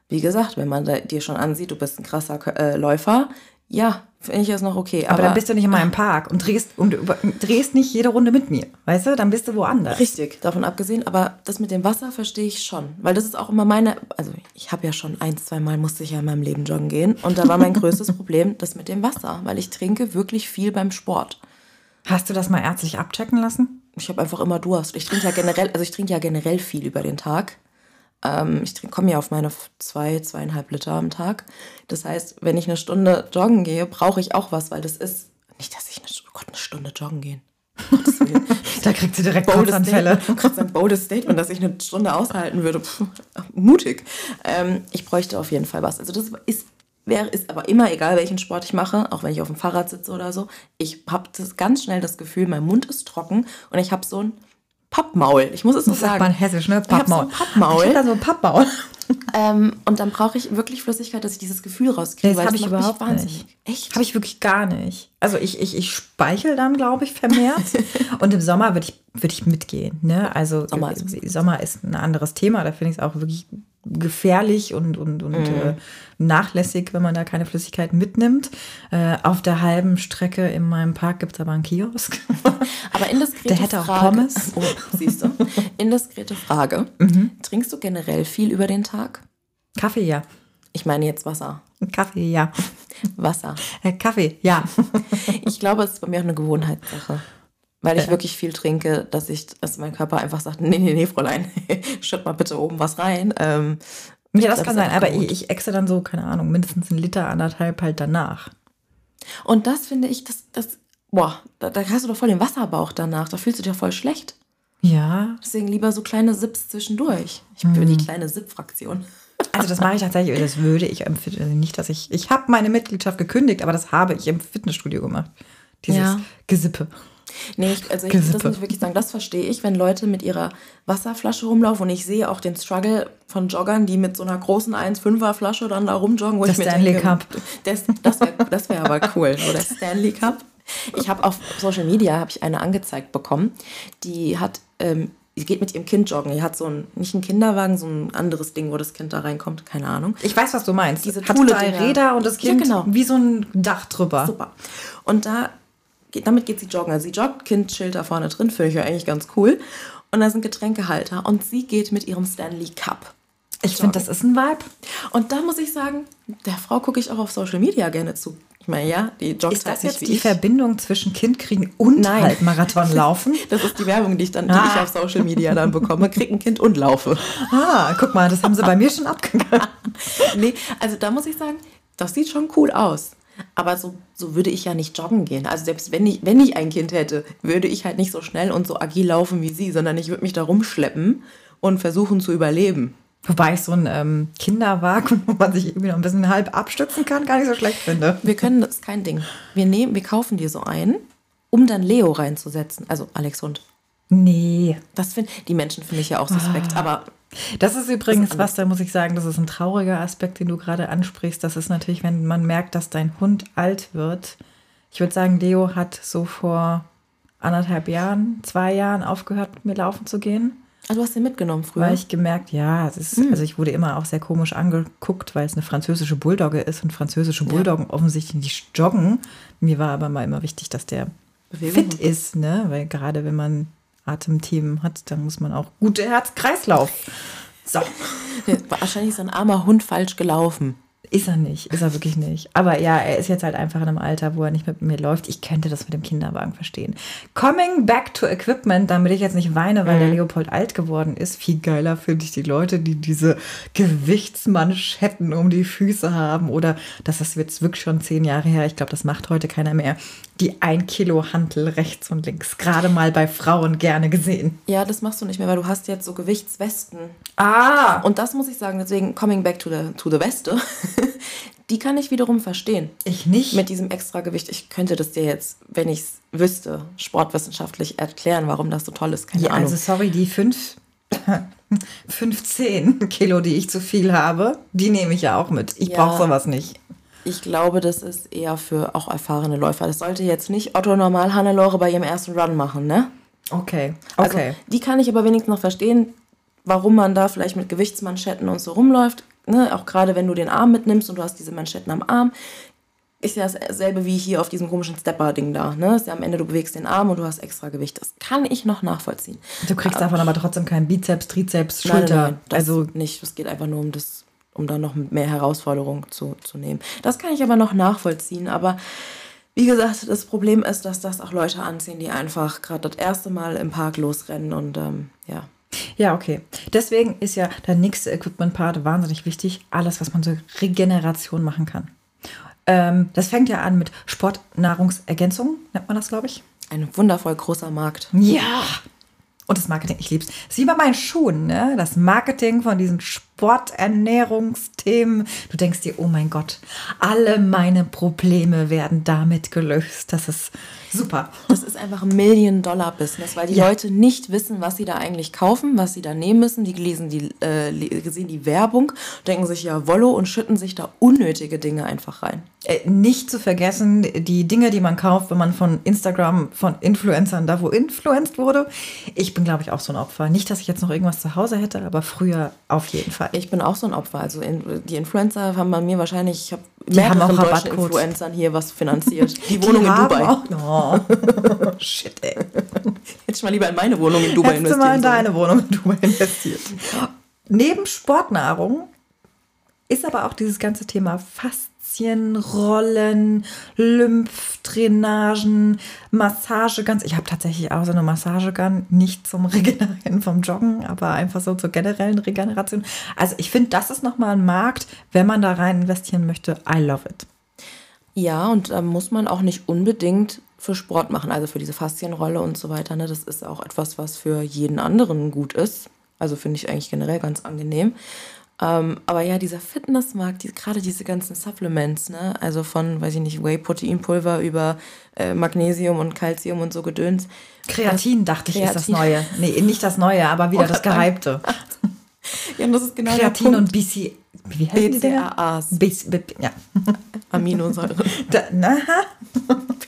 Wie gesagt, wenn man dir schon ansieht, du bist ein krasser äh, Läufer, ja, finde ich das noch okay.
Aber, aber, dann bist du nicht immer im Park und drehst, und drehst nicht jede Runde mit mir. Weißt du? Dann bist du woanders.
Richtig, davon abgesehen. Aber das mit dem Wasser verstehe ich schon. Weil das ist auch immer meine. Also, ich habe ja schon ein, zwei Mal musste ich ja in meinem Leben joggen gehen. Und da war mein größtes Problem das mit dem Wasser. Weil ich trinke wirklich viel beim Sport.
Hast du das mal ärztlich abchecken lassen?
Ich habe einfach immer Durst. Ich trinke ja generell, also ich trinke ja generell viel über den Tag. Ähm, ich komme ja auf meine zwei, zweieinhalb Liter am Tag. Das heißt, wenn ich eine Stunde joggen gehe, brauche ich auch was, weil das ist nicht, dass ich eine, oh Gott, eine Stunde joggen gehen.
da kriegt sie direkt Kotzanfälle.
Statement, ein boldes Statement, dass ich eine Stunde aushalten würde. Puh, mutig. Ähm, ich bräuchte auf jeden Fall was. Also das ist, wäre, ist aber immer egal, welchen Sport ich mache, auch wenn ich auf dem Fahrrad sitze oder so. Ich habe ganz schnell das Gefühl, mein Mund ist trocken und ich habe so ein Pappmaul. Ich muss es so sagen.
Sagt man hessisch, ne? Pappmaul.
Ich so Pappmaul.
Ich da so ein Pappmaul.
ähm, und dann brauche ich wirklich Flüssigkeit, dass ich dieses Gefühl rauskriege.
Das habe ich überhaupt nicht. Echt? Habe ich wirklich gar nicht. Also ich, ich, ich speichel dann, glaube ich, vermehrt. und im Sommer würde ich, würd ich mitgehen. Ne? Also Sommer ist, Sommer ist ein anderes Thema. Da finde ich es auch wirklich gefährlich und, und, und mm. äh, nachlässig, wenn man da keine Flüssigkeit mitnimmt. Äh, auf der halben Strecke in meinem Park gibt es aber einen Kiosk.
aber indiskrete
Der hätte auch Frage, Pommes.
Oh, siehst du. Indiskrete Frage. Mhm. Trinkst du generell viel über den Tag?
Kaffee, ja.
Ich meine jetzt Wasser.
Kaffee, ja.
Wasser.
Äh, Kaffee, ja.
ich glaube, es ist bei mir auch eine Gewohnheitssache. Weil ich wirklich viel trinke, dass ich, dass mein Körper einfach sagt, nee, nee, nee, Fräulein, schütt mal bitte oben was rein. Ähm,
ja, das, das kann sein, aber gut. ich, ich exe dann so, keine Ahnung, mindestens einen Liter, anderthalb halt danach.
Und das finde ich, das, das, boah, da, da hast du doch voll den Wasserbauch danach, da fühlst du dich ja voll schlecht.
Ja.
Deswegen lieber so kleine Sips zwischendurch. Ich bin mhm. die kleine Sip-Fraktion.
Also das mache ich tatsächlich, das würde ich im Fitnessstudio also nicht, dass ich, ich habe meine Mitgliedschaft gekündigt, aber das habe ich im Fitnessstudio gemacht. Dieses ja. Gesippe.
Nee, ich, also ich, das muss ich wirklich sagen, das verstehe ich, wenn Leute mit ihrer Wasserflasche rumlaufen und ich sehe auch den Struggle von Joggern, die mit so einer großen 1,5er Flasche dann da rumjoggen. Wo
der ich Stanley denke, Cup.
Das, das wäre das wär aber cool, so der Stanley Cup. Ich habe auf Social Media habe ich eine angezeigt bekommen, die hat ähm, geht mit ihrem Kind joggen. Die hat so ein, nicht einen Kinderwagen, so ein anderes Ding, wo das Kind da reinkommt. Keine Ahnung.
Ich weiß, was du meinst.
Diese hat drei
Räder und das Kind
ja, genau.
wie so ein Dach drüber.
Super. Und da damit geht sie joggen. Also sie joggt, Kind chillt da vorne drin, finde ich ja eigentlich ganz cool. Und da sind Getränkehalter und sie geht mit ihrem Stanley Cup.
Ich finde, das ist ein Vibe.
Und da muss ich sagen, der Frau gucke ich auch auf Social Media gerne zu. Ich meine, ja, die joggt
Ist das halt jetzt die ich. Verbindung zwischen Kind kriegen und Nein. halt Marathon laufen?
das ist die Werbung, die ich dann ah. die ich auf Social Media dann bekomme. Krieg ein Kind und laufe.
Ah, guck mal, das haben sie bei mir schon abgegangen.
nee, also da muss ich sagen, das sieht schon cool aus. Aber so, so würde ich ja nicht joggen gehen. Also selbst wenn ich, wenn ich ein Kind hätte, würde ich halt nicht so schnell und so agil laufen wie sie, sondern ich würde mich da rumschleppen und versuchen zu überleben.
Wobei ich so ein ähm, Kinderwagen, wo man sich irgendwie noch ein bisschen halb abstützen kann, gar nicht so schlecht finde.
Wir können, das ist kein Ding. Wir, nehmen, wir kaufen dir so einen, um dann Leo reinzusetzen. Also Alex Hund.
Nee.
Das find, die Menschen finde ich ja auch suspekt, ah. aber.
Das ist übrigens das ist was, da muss ich sagen, das ist ein trauriger Aspekt, den du gerade ansprichst. Das ist natürlich, wenn man merkt, dass dein Hund alt wird. Ich würde sagen, Leo hat so vor anderthalb Jahren, zwei Jahren aufgehört, mit mir laufen zu gehen.
Also du hast den mitgenommen früher?
Weil ich gemerkt, ja, es ist, mhm. also ich wurde immer auch sehr komisch angeguckt, weil es eine französische Bulldogge ist und französische Bulldoggen ja. offensichtlich nicht joggen. Mir war aber mal immer wichtig, dass der Bewegung. fit ist, ne? Weil gerade wenn man Atemthemen hat, dann muss man auch gute Herz-Kreislauf.
So. Wahrscheinlich ist ein armer Hund falsch gelaufen.
Ist er nicht, ist er wirklich nicht. Aber ja, er ist jetzt halt einfach in einem Alter, wo er nicht mit mir läuft. Ich könnte das mit dem Kinderwagen verstehen. Coming back to Equipment, damit ich jetzt nicht weine, weil mhm. der Leopold alt geworden ist. Viel geiler finde ich die Leute, die diese Gewichtsmanschetten um die Füße haben. Oder das ist jetzt wirklich schon zehn Jahre her. Ich glaube, das macht heute keiner mehr. Die ein Kilo Hantel rechts und links. Gerade mal bei Frauen gerne gesehen.
Ja, das machst du nicht mehr, weil du hast jetzt so Gewichtswesten.
Ah!
Und das muss ich sagen, deswegen coming back to the, to the Weste. die kann ich wiederum verstehen.
Ich nicht.
Mit diesem Extragewicht. Ich könnte das dir jetzt, wenn ich es wüsste, sportwissenschaftlich erklären, warum das so toll ist.
Keine ja, Ahnung. Also sorry, die fünf, 15 Kilo, die ich zu viel habe, die nehme ich ja auch mit. Ich ja, brauche sowas nicht.
Ich glaube, das ist eher für auch erfahrene Läufer. Das sollte jetzt nicht Otto Normal Hannelore bei ihrem ersten Run machen, ne?
Okay,
also, okay. Also, die kann ich aber wenigstens noch verstehen, warum man da vielleicht mit Gewichtsmanschetten und so rumläuft ne, auch gerade wenn du den Arm mitnimmst und du hast diese Manschetten am Arm, ist ja dasselbe wie hier auf diesem komischen Stepper-Ding da. Ne? Ist ja am Ende, du bewegst den Arm und du hast extra Gewicht. Das kann ich noch nachvollziehen.
Du kriegst aber, davon aber trotzdem keinen Bizeps, Trizeps, Schulter. Nein, nein,
das also nicht. Es geht einfach nur um das, um da noch mehr Herausforderung zu, zu nehmen. Das kann ich aber noch nachvollziehen. Aber wie gesagt, das Problem ist, dass das auch Leute anziehen, die einfach gerade das erste Mal im Park losrennen und ähm, ja.
Ja, okay. Deswegen ist ja der nächste Equipment-Part wahnsinnig wichtig. Alles, was man so Regeneration machen kann. Ähm, das fängt ja an mit Sportnahrungsergänzung, nennt man das, glaube ich.
Ein wundervoll großer Markt.
Ja. Und das Marketing, ich liebe es. wie bei meinen Schuhen, ne? Das Marketing von diesen Sporternährungsthemen. Du denkst dir, oh mein Gott, alle meine Probleme werden damit gelöst. Das ist Super.
Das ist einfach ein Million-Dollar-Business, weil die ja. Leute nicht wissen, was sie da eigentlich kaufen, was sie da nehmen müssen. Die lesen die, äh, sehen die Werbung, denken sich ja Wollo und schütten sich da unnötige Dinge einfach rein.
Äh, nicht zu vergessen, die Dinge, die man kauft, wenn man von Instagram, von Influencern, da wo influenced wurde. Ich bin, glaube ich, auch so ein Opfer. Nicht, dass ich jetzt noch irgendwas zu Hause hätte, aber früher auf jeden Fall.
Ich bin auch so ein Opfer. Also in, die Influencer haben bei mir wahrscheinlich, ich habe mehreren deutschen Influencern hier was finanziert. Die Wohnung die in Dubai. Auch,
oh. Shit, ey.
Hätte ich mal lieber in meine Wohnung in Dubai
investiert. Hättest du mal in deine Wohnung in Dubai investiert. Neben Sportnahrung ist aber auch dieses ganze Thema Fast Faszienrollen, Lymphdrainagen, Massageguns. Ich habe tatsächlich auch so eine Massagegun, nicht zum Regenerieren vom Joggen, aber einfach so zur generellen Regeneration. Also ich finde, das ist nochmal ein Markt, wenn man da rein investieren möchte. I love it.
Ja, und da muss man auch nicht unbedingt für Sport machen, also für diese Faszienrolle und so weiter. Ne? Das ist auch etwas, was für jeden anderen gut ist. Also finde ich eigentlich generell ganz angenehm. Ähm, aber ja, dieser Fitnessmarkt, die, gerade diese ganzen Supplements, ne? also von, weiß ich nicht, Whey-Proteinpulver über äh, Magnesium und Calcium und so Gedöns.
Kreatin, dachte ich, ist das Neue. Nee, nicht das Neue, aber wieder oh, das Gehypte.
ja, und das ist genau
Kreatin und BC,
wie heißen BCAAs.
BC, ja.
Aminosäuren.
Da, na?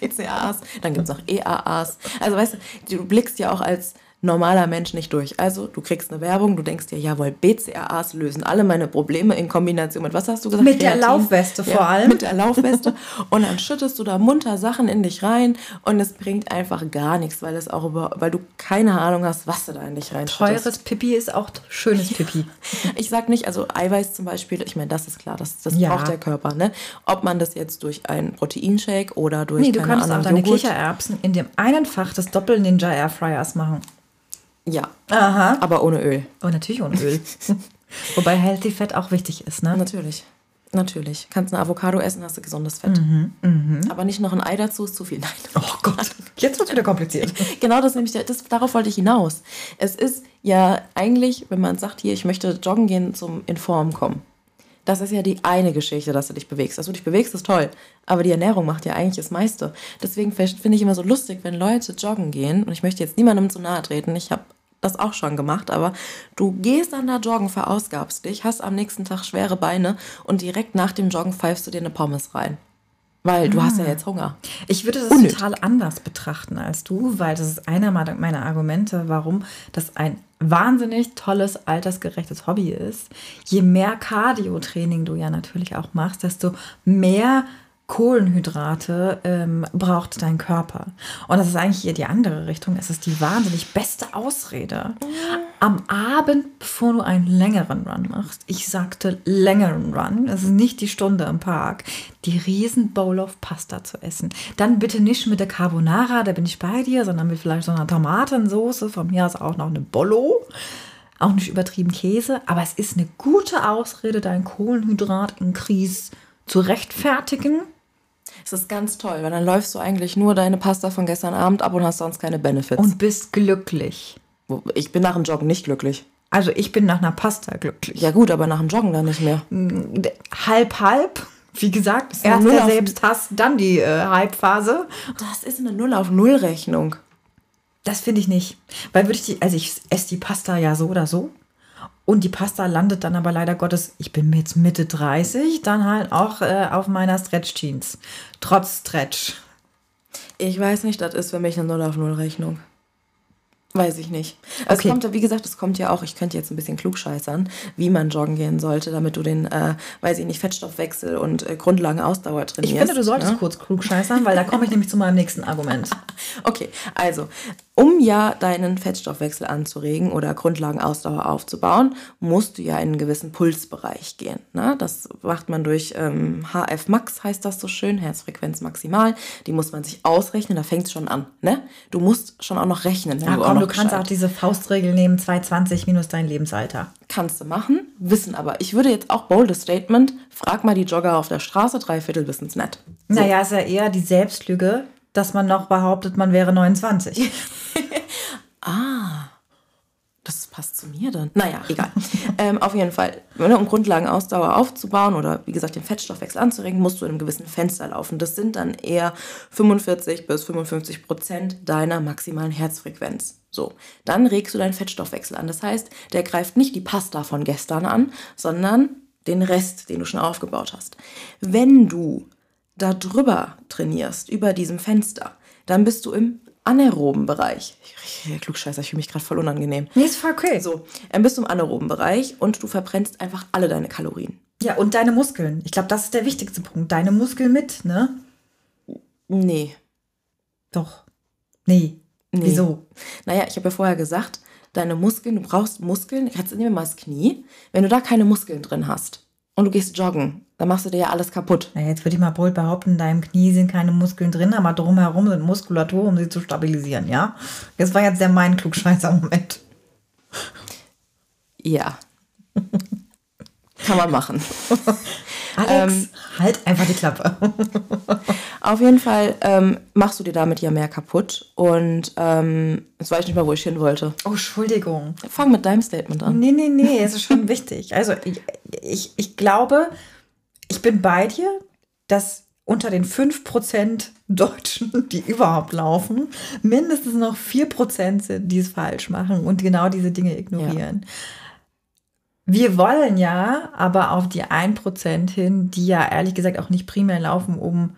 PCAAs. Dann gibt es noch EAAs. Also weißt du, du blickst ja auch als normaler Mensch nicht durch. Also du kriegst eine Werbung, du denkst dir, jawohl, BCAAs lösen alle meine Probleme in Kombination mit, was hast du gesagt?
Mit Kreatin. der Laufweste ja, vor allem.
Mit der Laufweste. und dann schüttest du da munter Sachen in dich rein und es bringt einfach gar nichts, weil es auch über, weil du keine Ahnung hast, was du da in dich rein
Teures Pipi ist auch schönes Pipi.
ich sag nicht, also Eiweiß zum Beispiel, ich meine, das ist klar, das, das ja. braucht der Körper, ne? Ob man das jetzt durch einen Proteinshake oder durch
Nee, du kannst auch deine Joghurt. Kichererbsen in dem einen Fach des Doppel-Ninja Airfryers machen.
Ja.
Aha.
Aber ohne Öl.
Oh, natürlich ohne Öl. Wobei Healthy Fett auch wichtig ist, ne?
Natürlich. Natürlich. Kannst eine Avocado essen, hast du gesundes Fett.
Mhm, mh.
Aber nicht noch ein Ei dazu, ist zu viel. Nein.
Oh Gott. Jetzt wird es wieder kompliziert.
genau das nämlich, das, darauf wollte ich hinaus. Es ist ja eigentlich, wenn man sagt, hier, ich möchte joggen gehen zum in Form kommen. Das ist ja die eine Geschichte, dass du dich bewegst. Dass du dich bewegst, ist toll. Aber die Ernährung macht ja eigentlich das meiste. Deswegen finde ich immer so lustig, wenn Leute joggen gehen. Und ich möchte jetzt niemandem zu nahe treten. Ich habe das auch schon gemacht, aber du gehst dann da joggen, verausgabst dich, hast am nächsten Tag schwere Beine und direkt nach dem Joggen pfeifst du dir eine Pommes rein. Weil du ah. hast ja ah. jetzt Hunger.
Ich würde das Unnötig. total anders betrachten als du, weil das ist einer meiner Argumente, warum das ein wahnsinnig tolles, altersgerechtes Hobby ist. Je mehr Cardio-Training du ja natürlich auch machst, desto mehr Kohlenhydrate ähm, braucht dein Körper. Und das ist eigentlich hier die andere Richtung. Es ist die wahnsinnig beste Ausrede. Am Abend, bevor du einen längeren Run machst, ich sagte längeren Run, es ist nicht die Stunde im Park, die riesen Bowl of Pasta zu essen. Dann bitte nicht mit der Carbonara, da bin ich bei dir, sondern mit vielleicht so einer Tomatensoße, von mir aus auch noch eine Bollo auch nicht übertrieben Käse, aber es ist eine gute Ausrede, dein Kohlenhydrat in Krise zu rechtfertigen
es ist ganz toll, weil dann läufst du eigentlich nur deine Pasta von gestern Abend ab und hast sonst keine Benefits.
Und bist glücklich.
Ich bin nach dem Joggen nicht glücklich.
Also ich bin nach einer Pasta glücklich.
Ja gut, aber nach dem Joggen dann nicht mehr.
Mm, halb, halb. Wie gesagt, erst der Selbsthass, dann die äh, Hype-Phase.
Das ist eine Null auf Null Rechnung.
Das finde ich nicht. Weil würde ich die, also ich esse die Pasta ja so oder so. Und die Pasta landet dann aber leider Gottes, ich bin jetzt Mitte 30, dann halt auch äh, auf meiner Stretch Jeans. Trotz Stretch.
Ich weiß nicht, das ist für mich eine 0 auf 0 Rechnung. Weiß ich nicht. Es okay. kommt, wie gesagt, es kommt ja auch, ich könnte jetzt ein bisschen klugscheißern, wie man joggen gehen sollte, damit du den, äh, weiß ich nicht, Fettstoffwechsel und äh, Grundlagenausdauer trainierst.
Ich finde, du solltest ne? kurz klugscheißern, weil da komme ich nämlich zu meinem nächsten Argument.
okay, also um ja deinen Fettstoffwechsel anzuregen oder Grundlagenausdauer aufzubauen, musst du ja in einen gewissen Pulsbereich gehen. Ne? Das macht man durch ähm, HF Max, heißt das so schön, Herzfrequenz maximal. Die muss man sich ausrechnen, da fängt es schon an. Ne? Du musst schon auch noch rechnen.
Ja, du, komm, du kannst auch diese Faustregel nehmen, 220 minus dein Lebensalter.
Kannst du machen, wissen aber. Ich würde jetzt auch boldes Statement, frag mal die Jogger auf der Straße, drei Viertel wissen es nicht.
So. Naja, ist ja eher die Selbstlüge, dass man noch behauptet, man wäre 29.
ah, das passt zu mir dann. Naja, egal. ähm, auf jeden Fall, ne, um Grundlagenausdauer aufzubauen oder wie gesagt den Fettstoffwechsel anzuregen, musst du in einem gewissen Fenster laufen. Das sind dann eher 45 bis 55 Prozent deiner maximalen Herzfrequenz. So, dann regst du deinen Fettstoffwechsel an. Das heißt, der greift nicht die Pasta von gestern an, sondern den Rest, den du schon aufgebaut hast. Wenn du da drüber trainierst, über diesem Fenster, dann bist du im anaeroben Bereich. Ich, Klugscheißer, ich fühle mich gerade voll unangenehm.
Nee, ist voll okay.
So, dann bist du im anaeroben Bereich und du verbrennst einfach alle deine Kalorien.
Ja, und deine Muskeln. Ich glaube, das ist der wichtigste Punkt. Deine Muskeln mit, ne?
Nee.
Doch. Nee. nee. Wieso?
Naja, ich habe ja vorher gesagt, deine Muskeln, du brauchst Muskeln. Jetzt nehmen wir mal das Knie. Wenn du da keine Muskeln drin hast und du gehst joggen, dann machst du dir ja alles kaputt.
Na, jetzt würde ich mal bold behaupten, in deinem Knie sind keine Muskeln drin, aber drumherum sind Muskulatur, um sie zu stabilisieren, ja? Das war jetzt der mein klugscheißer Moment.
Ja. Kann man machen.
Alex, ähm, halt einfach die Klappe.
auf jeden Fall ähm, machst du dir damit ja mehr kaputt. Und ähm, jetzt weiß ich nicht mehr, wo ich hin wollte.
Oh, Entschuldigung.
Fang mit deinem Statement an.
Nee, nee, nee, es ist schon wichtig. Also ich, ich, ich glaube, ich bin bei dir, dass unter den 5% Deutschen, die überhaupt laufen, mindestens noch 4% sind, die es falsch machen und genau diese Dinge ignorieren. Ja. Wir wollen ja aber auf die 1% hin, die ja ehrlich gesagt auch nicht primär laufen, um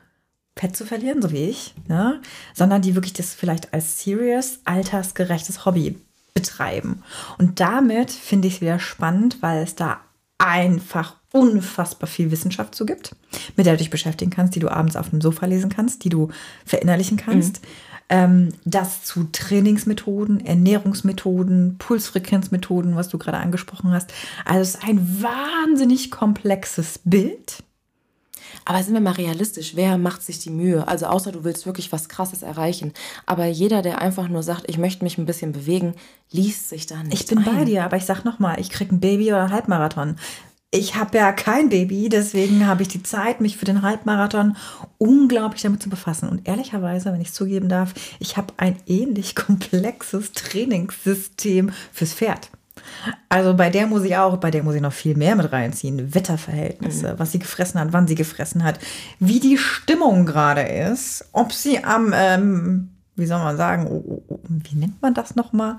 Fett zu verlieren, so wie ich, ne? sondern die wirklich das vielleicht als serious, altersgerechtes Hobby betreiben. Und damit finde ich es wieder spannend, weil es da einfach unfassbar viel Wissenschaft zu gibt, mit der du dich beschäftigen kannst, die du abends auf dem Sofa lesen kannst, die du verinnerlichen kannst. Mhm. Ähm, das zu Trainingsmethoden, Ernährungsmethoden, Pulsfrequenzmethoden, was du gerade angesprochen hast. Also es ist ein wahnsinnig komplexes Bild.
Aber sind wir mal realistisch, wer macht sich die Mühe? Also außer du willst wirklich was Krasses erreichen. Aber jeder, der einfach nur sagt, ich möchte mich ein bisschen bewegen, liest sich da nicht.
Ich bin ein. bei dir, aber ich sag nochmal, ich krieg ein Baby oder einen Halbmarathon ich habe ja kein Baby, deswegen habe ich die Zeit, mich für den Halbmarathon unglaublich damit zu befassen. Und ehrlicherweise, wenn ich es zugeben darf, ich habe ein ähnlich komplexes Trainingssystem fürs Pferd. Also bei der muss ich auch, bei der muss ich noch viel mehr mit reinziehen. Wetterverhältnisse, mhm. was sie gefressen hat, wann sie gefressen hat, wie die Stimmung gerade ist, ob sie am, ähm, wie soll man sagen, oh, oh, oh, wie nennt man das nochmal?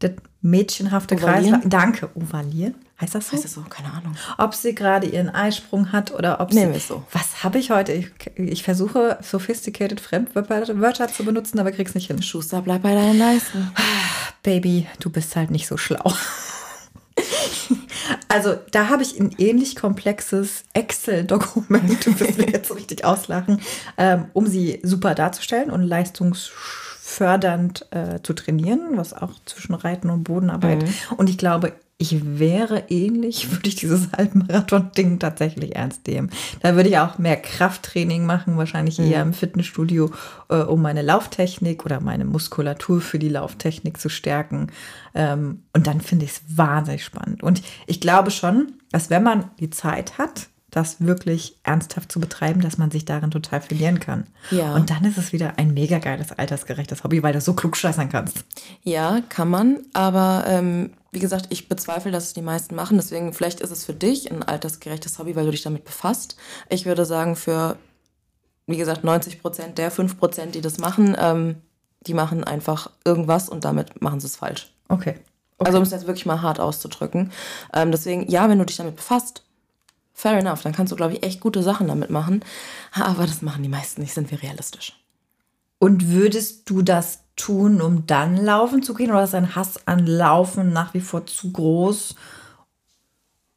Das mädchenhafte Kreis. Danke, ovalieren. Heißt das so?
Heißt das so? Keine Ahnung.
Ob sie gerade ihren Eisprung hat oder ob
Nehmen
sie.
so.
Was habe ich heute? Ich, ich, versuche sophisticated Fremdwörter zu benutzen, aber krieg's nicht hin.
Schuster, bleib bei deinen Leisten.
Baby, du bist halt nicht so schlau. Also da habe ich ein ähnlich komplexes Excel-Dokument, du wirst mir jetzt richtig auslachen, ähm, um sie super darzustellen und leistungsfördernd äh, zu trainieren, was auch zwischen Reiten und Bodenarbeit. Mhm. Und ich glaube, ich wäre ähnlich, würde ich dieses Halbmarathon-Ding tatsächlich ernst nehmen. Da würde ich auch mehr Krafttraining machen, wahrscheinlich eher im Fitnessstudio, äh, um meine Lauftechnik oder meine Muskulatur für die Lauftechnik zu stärken. Ähm, und dann finde ich es wahnsinnig spannend. Und ich glaube schon, dass wenn man die Zeit hat, das wirklich ernsthaft zu betreiben, dass man sich darin total verlieren kann. Ja. Und dann ist es wieder ein mega geiles, altersgerechtes Hobby, weil du so klug scheißern kannst.
Ja, kann man. Aber ähm, wie gesagt, ich bezweifle, dass es die meisten machen. Deswegen, vielleicht ist es für dich ein altersgerechtes Hobby, weil du dich damit befasst. Ich würde sagen, für, wie gesagt, 90 Prozent der 5 Prozent, die das machen, ähm, die machen einfach irgendwas und damit machen sie es falsch.
Okay. okay.
Also um es jetzt wirklich mal hart auszudrücken. Ähm, deswegen, ja, wenn du dich damit befasst, fair enough, dann kannst du, glaube ich, echt gute Sachen damit machen. Aber das machen die meisten nicht, sind wir realistisch.
Und würdest du das tun, um dann laufen zu gehen? Oder ist dein Hass an Laufen nach wie vor zu groß,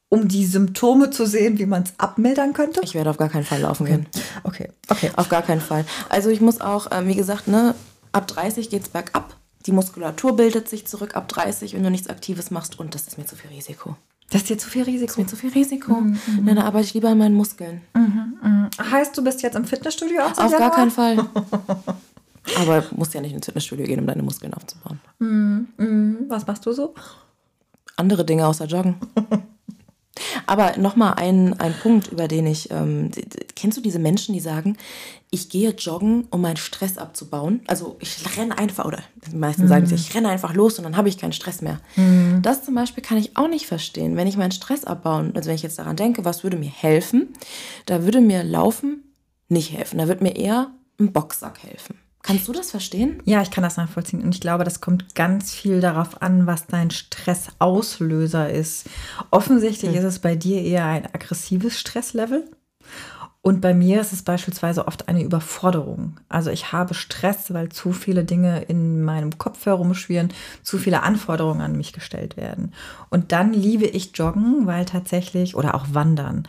um die Symptome zu sehen, wie man es abmildern könnte?
Ich werde auf gar keinen Fall laufen gehen.
Okay, okay.
Auf gar keinen Fall. Also ich muss auch, äh, wie gesagt, ne, ab 30 geht es bergab. Die Muskulatur bildet sich zurück ab 30, wenn du nichts Aktives machst. Und das ist mir zu viel Risiko.
Das ist dir zu viel Risiko. Das
ist mir zu viel Risiko. Mhm, mhm. dann arbeite ich lieber an meinen Muskeln.
Mhm, mhm. Heißt, du bist jetzt im Fitnessstudio
auch Auf gar keinen Fall. Aber du musst ja nicht ins Fitnessstudio gehen, um deine Muskeln aufzubauen.
Mhm, Was machst du so?
Andere Dinge außer Joggen. Aber nochmal ein, ein Punkt, über den ich. Ähm, kennst du diese Menschen, die sagen, ich gehe joggen, um meinen Stress abzubauen? Also ich renne einfach, oder die meisten mhm. sagen, ich renne einfach los und dann habe ich keinen Stress mehr. Mhm. Das zum Beispiel kann ich auch nicht verstehen. Wenn ich meinen Stress abbauen, also wenn ich jetzt daran denke, was würde mir helfen, da würde mir Laufen nicht helfen. Da würde mir eher ein Boxsack helfen. Kannst du das verstehen?
Ja, ich kann das nachvollziehen. Und ich glaube, das kommt ganz viel darauf an, was dein Stressauslöser ist. Offensichtlich hm. ist es bei dir eher ein aggressives Stresslevel. Und bei mir ist es beispielsweise oft eine Überforderung. Also ich habe Stress, weil zu viele Dinge in meinem Kopf herumschwirren, zu viele Anforderungen an mich gestellt werden. Und dann liebe ich Joggen, weil tatsächlich, oder auch Wandern,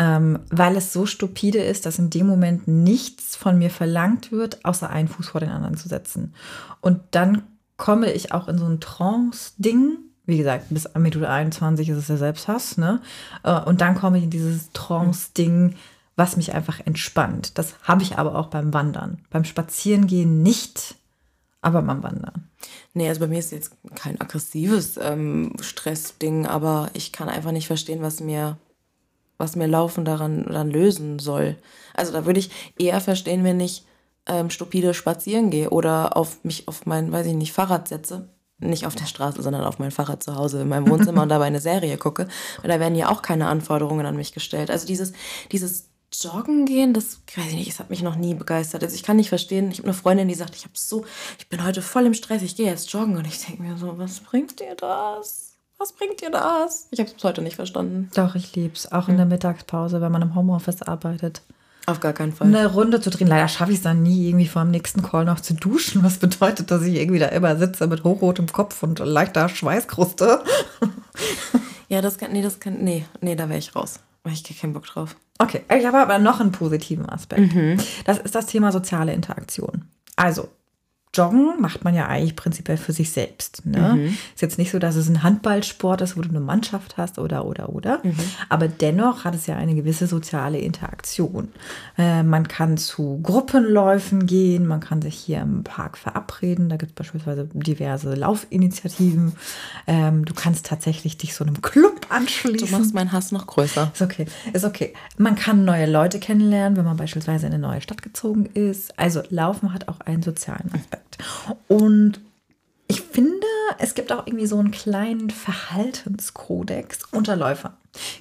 ähm, weil es so stupide ist, dass in dem Moment nichts von mir verlangt wird, außer einen Fuß vor den anderen zu setzen. Und dann komme ich auch in so ein Trance-Ding, wie gesagt, bis Minute 21 ist es der Selbsthass, ne? Äh, Und dann komme ich in dieses Trance-Ding, was mich einfach entspannt. Das habe ich aber auch beim Wandern. Beim Spazierengehen nicht, aber beim Wandern.
Nee, also bei mir ist jetzt kein aggressives ähm, Stressding, aber ich kann einfach nicht verstehen, was mir, was mir Laufen daran dann lösen soll. Also da würde ich eher verstehen, wenn ich ähm, stupide spazieren gehe oder auf mich auf mein, weiß ich nicht, Fahrrad setze. Nicht auf der Straße, sondern auf mein Fahrrad zu Hause in meinem Wohnzimmer und dabei eine Serie gucke. Weil da werden ja auch keine Anforderungen an mich gestellt. Also dieses, dieses Joggen gehen, das weiß ich nicht, das hat mich noch nie begeistert. Also ich kann nicht verstehen, ich habe eine Freundin, die sagt, ich habe so, ich bin heute voll im Stress, ich gehe jetzt joggen und ich denke mir so, was bringt dir das? Was bringt dir das? Ich habe es bis heute nicht verstanden.
Doch, ich lieb's. Auch in der Mittagspause, wenn man im Homeoffice arbeitet.
Auf gar keinen Fall.
Eine Runde zu drehen. Leider schaffe ich es dann nie, irgendwie vor dem nächsten Call noch zu duschen, was bedeutet, dass ich irgendwie da immer sitze mit hochrotem Kopf und leichter Schweißkruste.
Ja, das kann, nee, das kann, nee, nee, da wäre ich raus. Hab ich keinen Bock drauf.
Okay, ich habe aber noch einen positiven Aspekt. Das ist das Thema soziale Interaktion. Also, Joggen macht man ja eigentlich prinzipiell für sich selbst. Ne? Ist jetzt nicht so, dass es ein Handballsport ist, wo du eine Mannschaft hast oder, oder, oder. Aber dennoch hat es ja eine gewisse soziale Interaktion. Äh, man kann zu Gruppenläufen gehen, man kann sich hier im Park verabreden. Da gibt es beispielsweise diverse Laufinitiativen. Ähm, du kannst tatsächlich dich so einem Club
Du
anschließen.
machst meinen Hass noch größer.
Ist okay, ist okay. Man kann neue Leute kennenlernen, wenn man beispielsweise in eine neue Stadt gezogen ist. Also Laufen hat auch einen sozialen Aspekt. Und ich finde, es gibt auch irgendwie so einen kleinen Verhaltenskodex unter Läufern.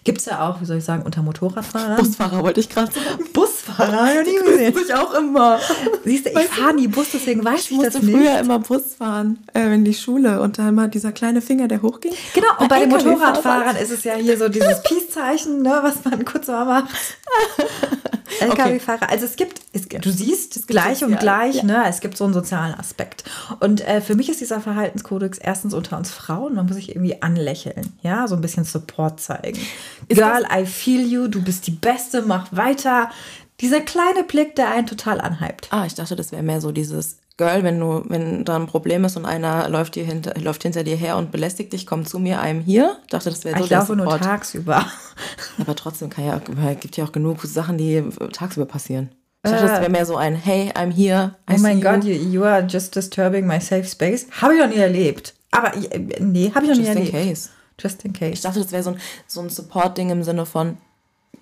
Gibt es ja auch, wie soll ich sagen, unter Motorradfahrern.
Busfahrer wollte ich gerade sagen.
Busfahrer, ja, nie gesehen.
ich auch immer.
Siehst du, ich fahre nie Bus, deswegen weiß
Ich
ich, das
musste
nicht.
früher immer Bus fahren, äh, in die Schule und da immer dieser kleine Finger, der hochging.
Genau, und bei den. Motorradfahrern ist es ja hier so dieses Peace-Zeichen, ne, was man kurz mal macht. LKW-Fahrer. Also es gibt, es, du siehst gleich und gleich,
ja.
ne? Es gibt so einen sozialen Aspekt. Und äh, für mich ist dieser Verhaltenskodex erstens unter uns Frauen, man muss sich irgendwie anlächeln, ja, so ein bisschen Support zeigen. Girl, I feel you, du bist die Beste, mach weiter. Dieser kleine Blick, der einen total anhypt.
Ah, ich dachte, das wäre mehr so dieses Girl, wenn du, wenn da ein Problem ist und einer läuft dir hinter, läuft hinter dir her und belästigt dich, komm zu mir, einem hier. Ich dachte, das wäre so
ich laufe nur
Support.
tagsüber.
Aber trotzdem kann ja, gibt ja auch genug Sachen, die tagsüber passieren. Ich dachte, das wäre mehr so ein Hey, I'm here. I
Äh. Oh mein Gott,
you.
you, are just disturbing my safe space. Habe ich noch nie erlebt. Aber äh, nee, habe ich noch nie
Just in
erlebt.
case.
Just in
Ich
case.
dachte, das wäre so ein, so ein Support-Ding im Sinne von,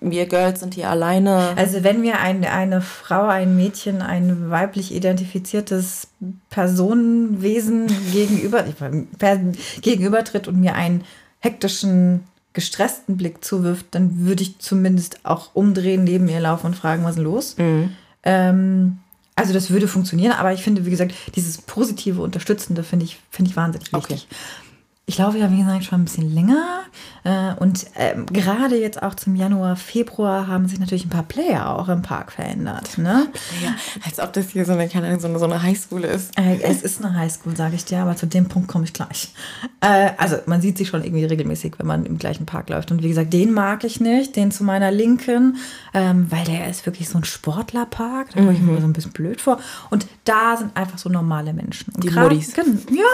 wir Girls sind hier alleine.
Also wenn mir ein, eine Frau, ein Mädchen, ein weiblich identifiziertes Personenwesen gegenüber, per, gegenübertritt und mir einen hektischen, gestressten Blick zuwirft, dann würde ich zumindest auch umdrehen, neben ihr laufen und fragen, was ist los? Ähm, also das würde funktionieren, aber ich finde, wie gesagt, dieses positive, unterstützende finde ich, finde ich wahnsinnig
Okay.
wichtig. Ich laufe ja, wie gesagt, schon ein bisschen länger. Äh, und ähm, gerade jetzt auch zum Januar, Februar haben sich natürlich ein paar Player auch im Park verändert. Ne?
ja, als ob das hier so eine, keine so eine, so eine Highschool ist.
Äh, es ist eine Highschool, sage ich dir, aber zu dem Punkt komme ich gleich. Äh, also man sieht sich schon irgendwie regelmäßig, wenn man im gleichen Park läuft. Und wie gesagt, den mag ich nicht, den zu meiner Linken, ähm, weil der ist wirklich so ein Sportlerpark. Da komme ich mir so ein bisschen blöd vor. Und da sind einfach so normale Menschen. Und
Die
grad-. Gen- Ja,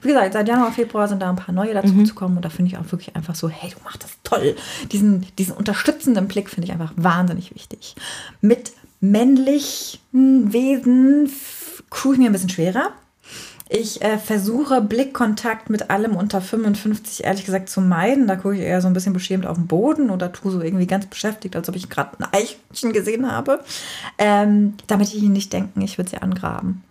wie gesagt, seit Januar, Februar sind da ein paar neue dazu gekommen. Und da finde ich auch wirklich einfach so, hey, du machst das toll. Diesen, diesen unterstützenden Blick finde ich einfach wahnsinnig wichtig. Mit männlichen Wesen tue ich mir ein bisschen schwerer. Ich äh, versuche Blickkontakt mit allem unter 55 ehrlich gesagt zu meiden. Da gucke ich eher so ein bisschen beschämt auf den Boden oder tue so irgendwie ganz beschäftigt, als ob ich gerade ein Eichchen gesehen habe. Ähm, damit die nicht denken, ich würde sie angraben.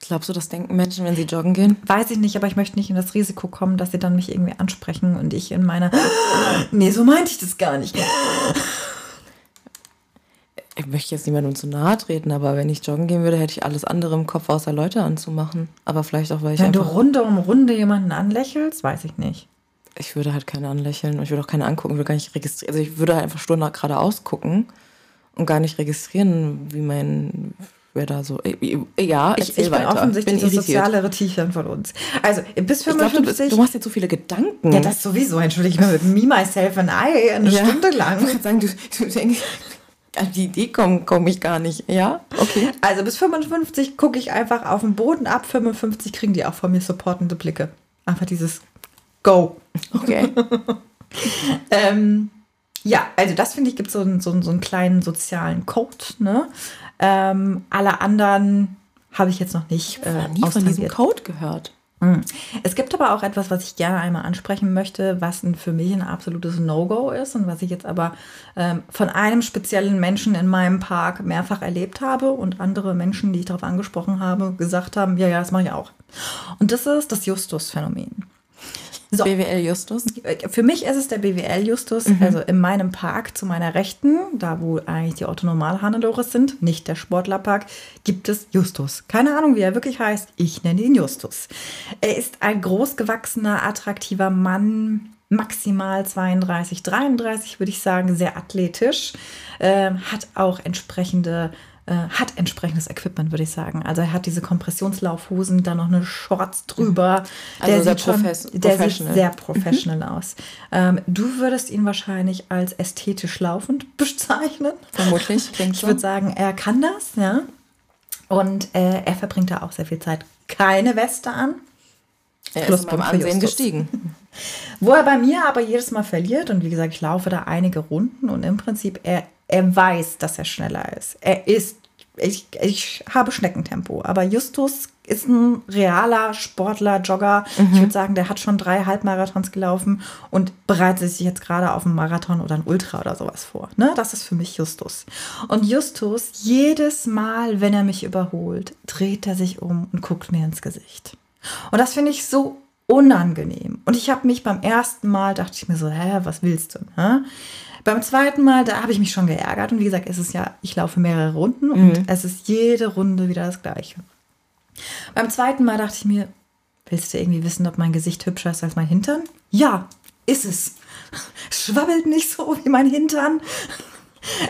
Glaubst du, das denken Menschen, wenn sie joggen gehen?
Weiß ich nicht, aber ich möchte nicht in das Risiko kommen, dass sie dann mich irgendwie ansprechen und ich in meiner. Nee, so meinte ich das gar nicht.
Ich möchte jetzt niemandem zu nahe treten, aber wenn ich joggen gehen würde, hätte ich alles andere im Kopf, außer Leute anzumachen. Aber vielleicht auch, weil ich
Wenn du Runde um Runde jemanden anlächelst, weiß ich nicht.
ich würde halt keine anlächeln und ich würde auch keine angucken, würde gar nicht registrieren. Also ich würde halt einfach nach geradeaus gucken und gar nicht registrieren, wie mein, wer da so, äh, ja,
Ich, ich bin
weiter.
offensichtlich das
irritiert.
sozialere Tiefchen von uns. Also, bis
Ich glaube,
55.
du, du machst dir zu viele Gedanken.
ja, das sowieso. Entschuldige mal mit Me, Myself and I eine
Ja.
Stunde
Ich
lang.
würde sagen, du, du denkst, an die Idee komme komm ich gar nicht. Ja, okay.
Also bis 55 gucke ich einfach auf den Boden. Ab 55 kriegen die auch von mir supportende Blicke. Einfach dieses Go.
Okay.
ähm, ja, also das finde ich, gibt so, einen- so, einen- so einen kleinen sozialen Code. Ne? Ähm, alle anderen habe ich jetzt noch nicht äh,
nie von diesem. Code gehört.
Es gibt aber auch etwas, was ich gerne einmal ansprechen möchte, was für mich ein absolutes No-Go ist und was ich jetzt aber ähm, von einem speziellen Menschen in meinem Park mehrfach erlebt habe und andere Menschen, die ich darauf angesprochen habe, gesagt haben, ja, ja, das mache ich auch. Und das ist das Justus-Phänomen. So.
BWL Justus.
Für mich ist es der BWL-Justus, also in meinem Park zu meiner Rechten, da wo eigentlich die Otto-Normal-Hannelores sind, nicht der Sportlerpark, gibt es Justus. Keine Ahnung, wie er wirklich heißt. Ich nenne ihn Justus. Er ist ein großgewachsener, attraktiver Mann, maximal 32, 33 würde ich sagen, sehr athletisch, ähm, hat auch entsprechende äh, hat entsprechendes Equipment, würde ich sagen. Also er hat diese Kompressionslaufhosen, dann noch eine Shorts drüber.
Also sehr
sieht schon, der sieht sehr professional aus. Ähm, du würdest ihn wahrscheinlich als ästhetisch laufend bezeichnen.
Vermutlich.
Ich würde sagen, er kann das, ja. Und äh, er verbringt da auch sehr viel Zeit. Keine Weste an.
Er ist
Pluspunkt
beim Ansehen gestiegen.
Wo er bei mir aber jedes Mal verliert, und wie gesagt, ich laufe da einige Runden und im Prinzip, er, er weiß, dass er schneller ist. Er ist, ich, ich habe Schneckentempo, aber Justus ist ein realer Sportler, Jogger. Ich würde sagen, der hat schon drei Halbmarathons gelaufen und bereitet sich jetzt gerade auf einen Marathon oder einen Ultra oder sowas vor. Ne? Das ist für mich Justus. Und Justus, jedes Mal, wenn er mich überholt, dreht er sich um und guckt mir ins Gesicht. Und das finde ich so unangenehm. Und ich habe mich beim ersten Mal, dachte ich mir so, hä, was willst du? Hä? Beim zweiten Mal, da habe ich mich schon geärgert. Und wie gesagt, es ist ja, ich laufe mehrere Runden und es ist jede Runde wieder das Gleiche. Beim zweiten Mal dachte ich mir, willst du irgendwie wissen, ob mein Gesicht hübscher ist als mein Hintern? Ja, ist es. Schwabbelt nicht so wie mein Hintern.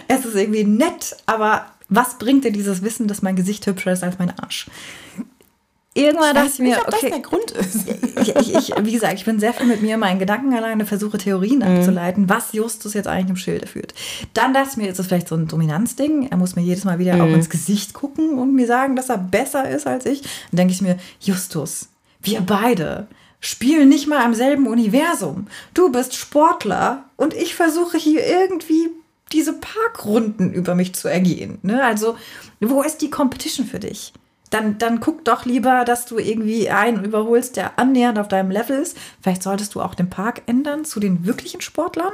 Es ist irgendwie nett, aber was bringt dir dieses Wissen, dass mein Gesicht hübscher ist als mein Arsch? Irgendwann dachte ich mir,
ob
okay,
das der Grund ist.
ich, ich, wie gesagt, ich bin sehr viel mit mir, meinen Gedanken alleine, versuche Theorien abzuleiten, was Justus jetzt eigentlich im Schilde führt. Dann dachte ich mir, ist das vielleicht so ein Dominanzding. Er muss mir jedes Mal wieder auch ins Gesicht gucken und mir sagen, dass er besser ist als ich. Dann denke ich mir, Justus, wir beide spielen nicht mal im selben Universum. Du bist Sportler und ich versuche hier irgendwie diese Parkrunden über mich zu ergehen. Ne? Also, wo ist die Competition für dich? Dann, dann guck doch lieber, dass du irgendwie einen überholst, der annähernd auf deinem Level ist. Vielleicht solltest du auch den Park ändern zu den wirklichen Sportlern.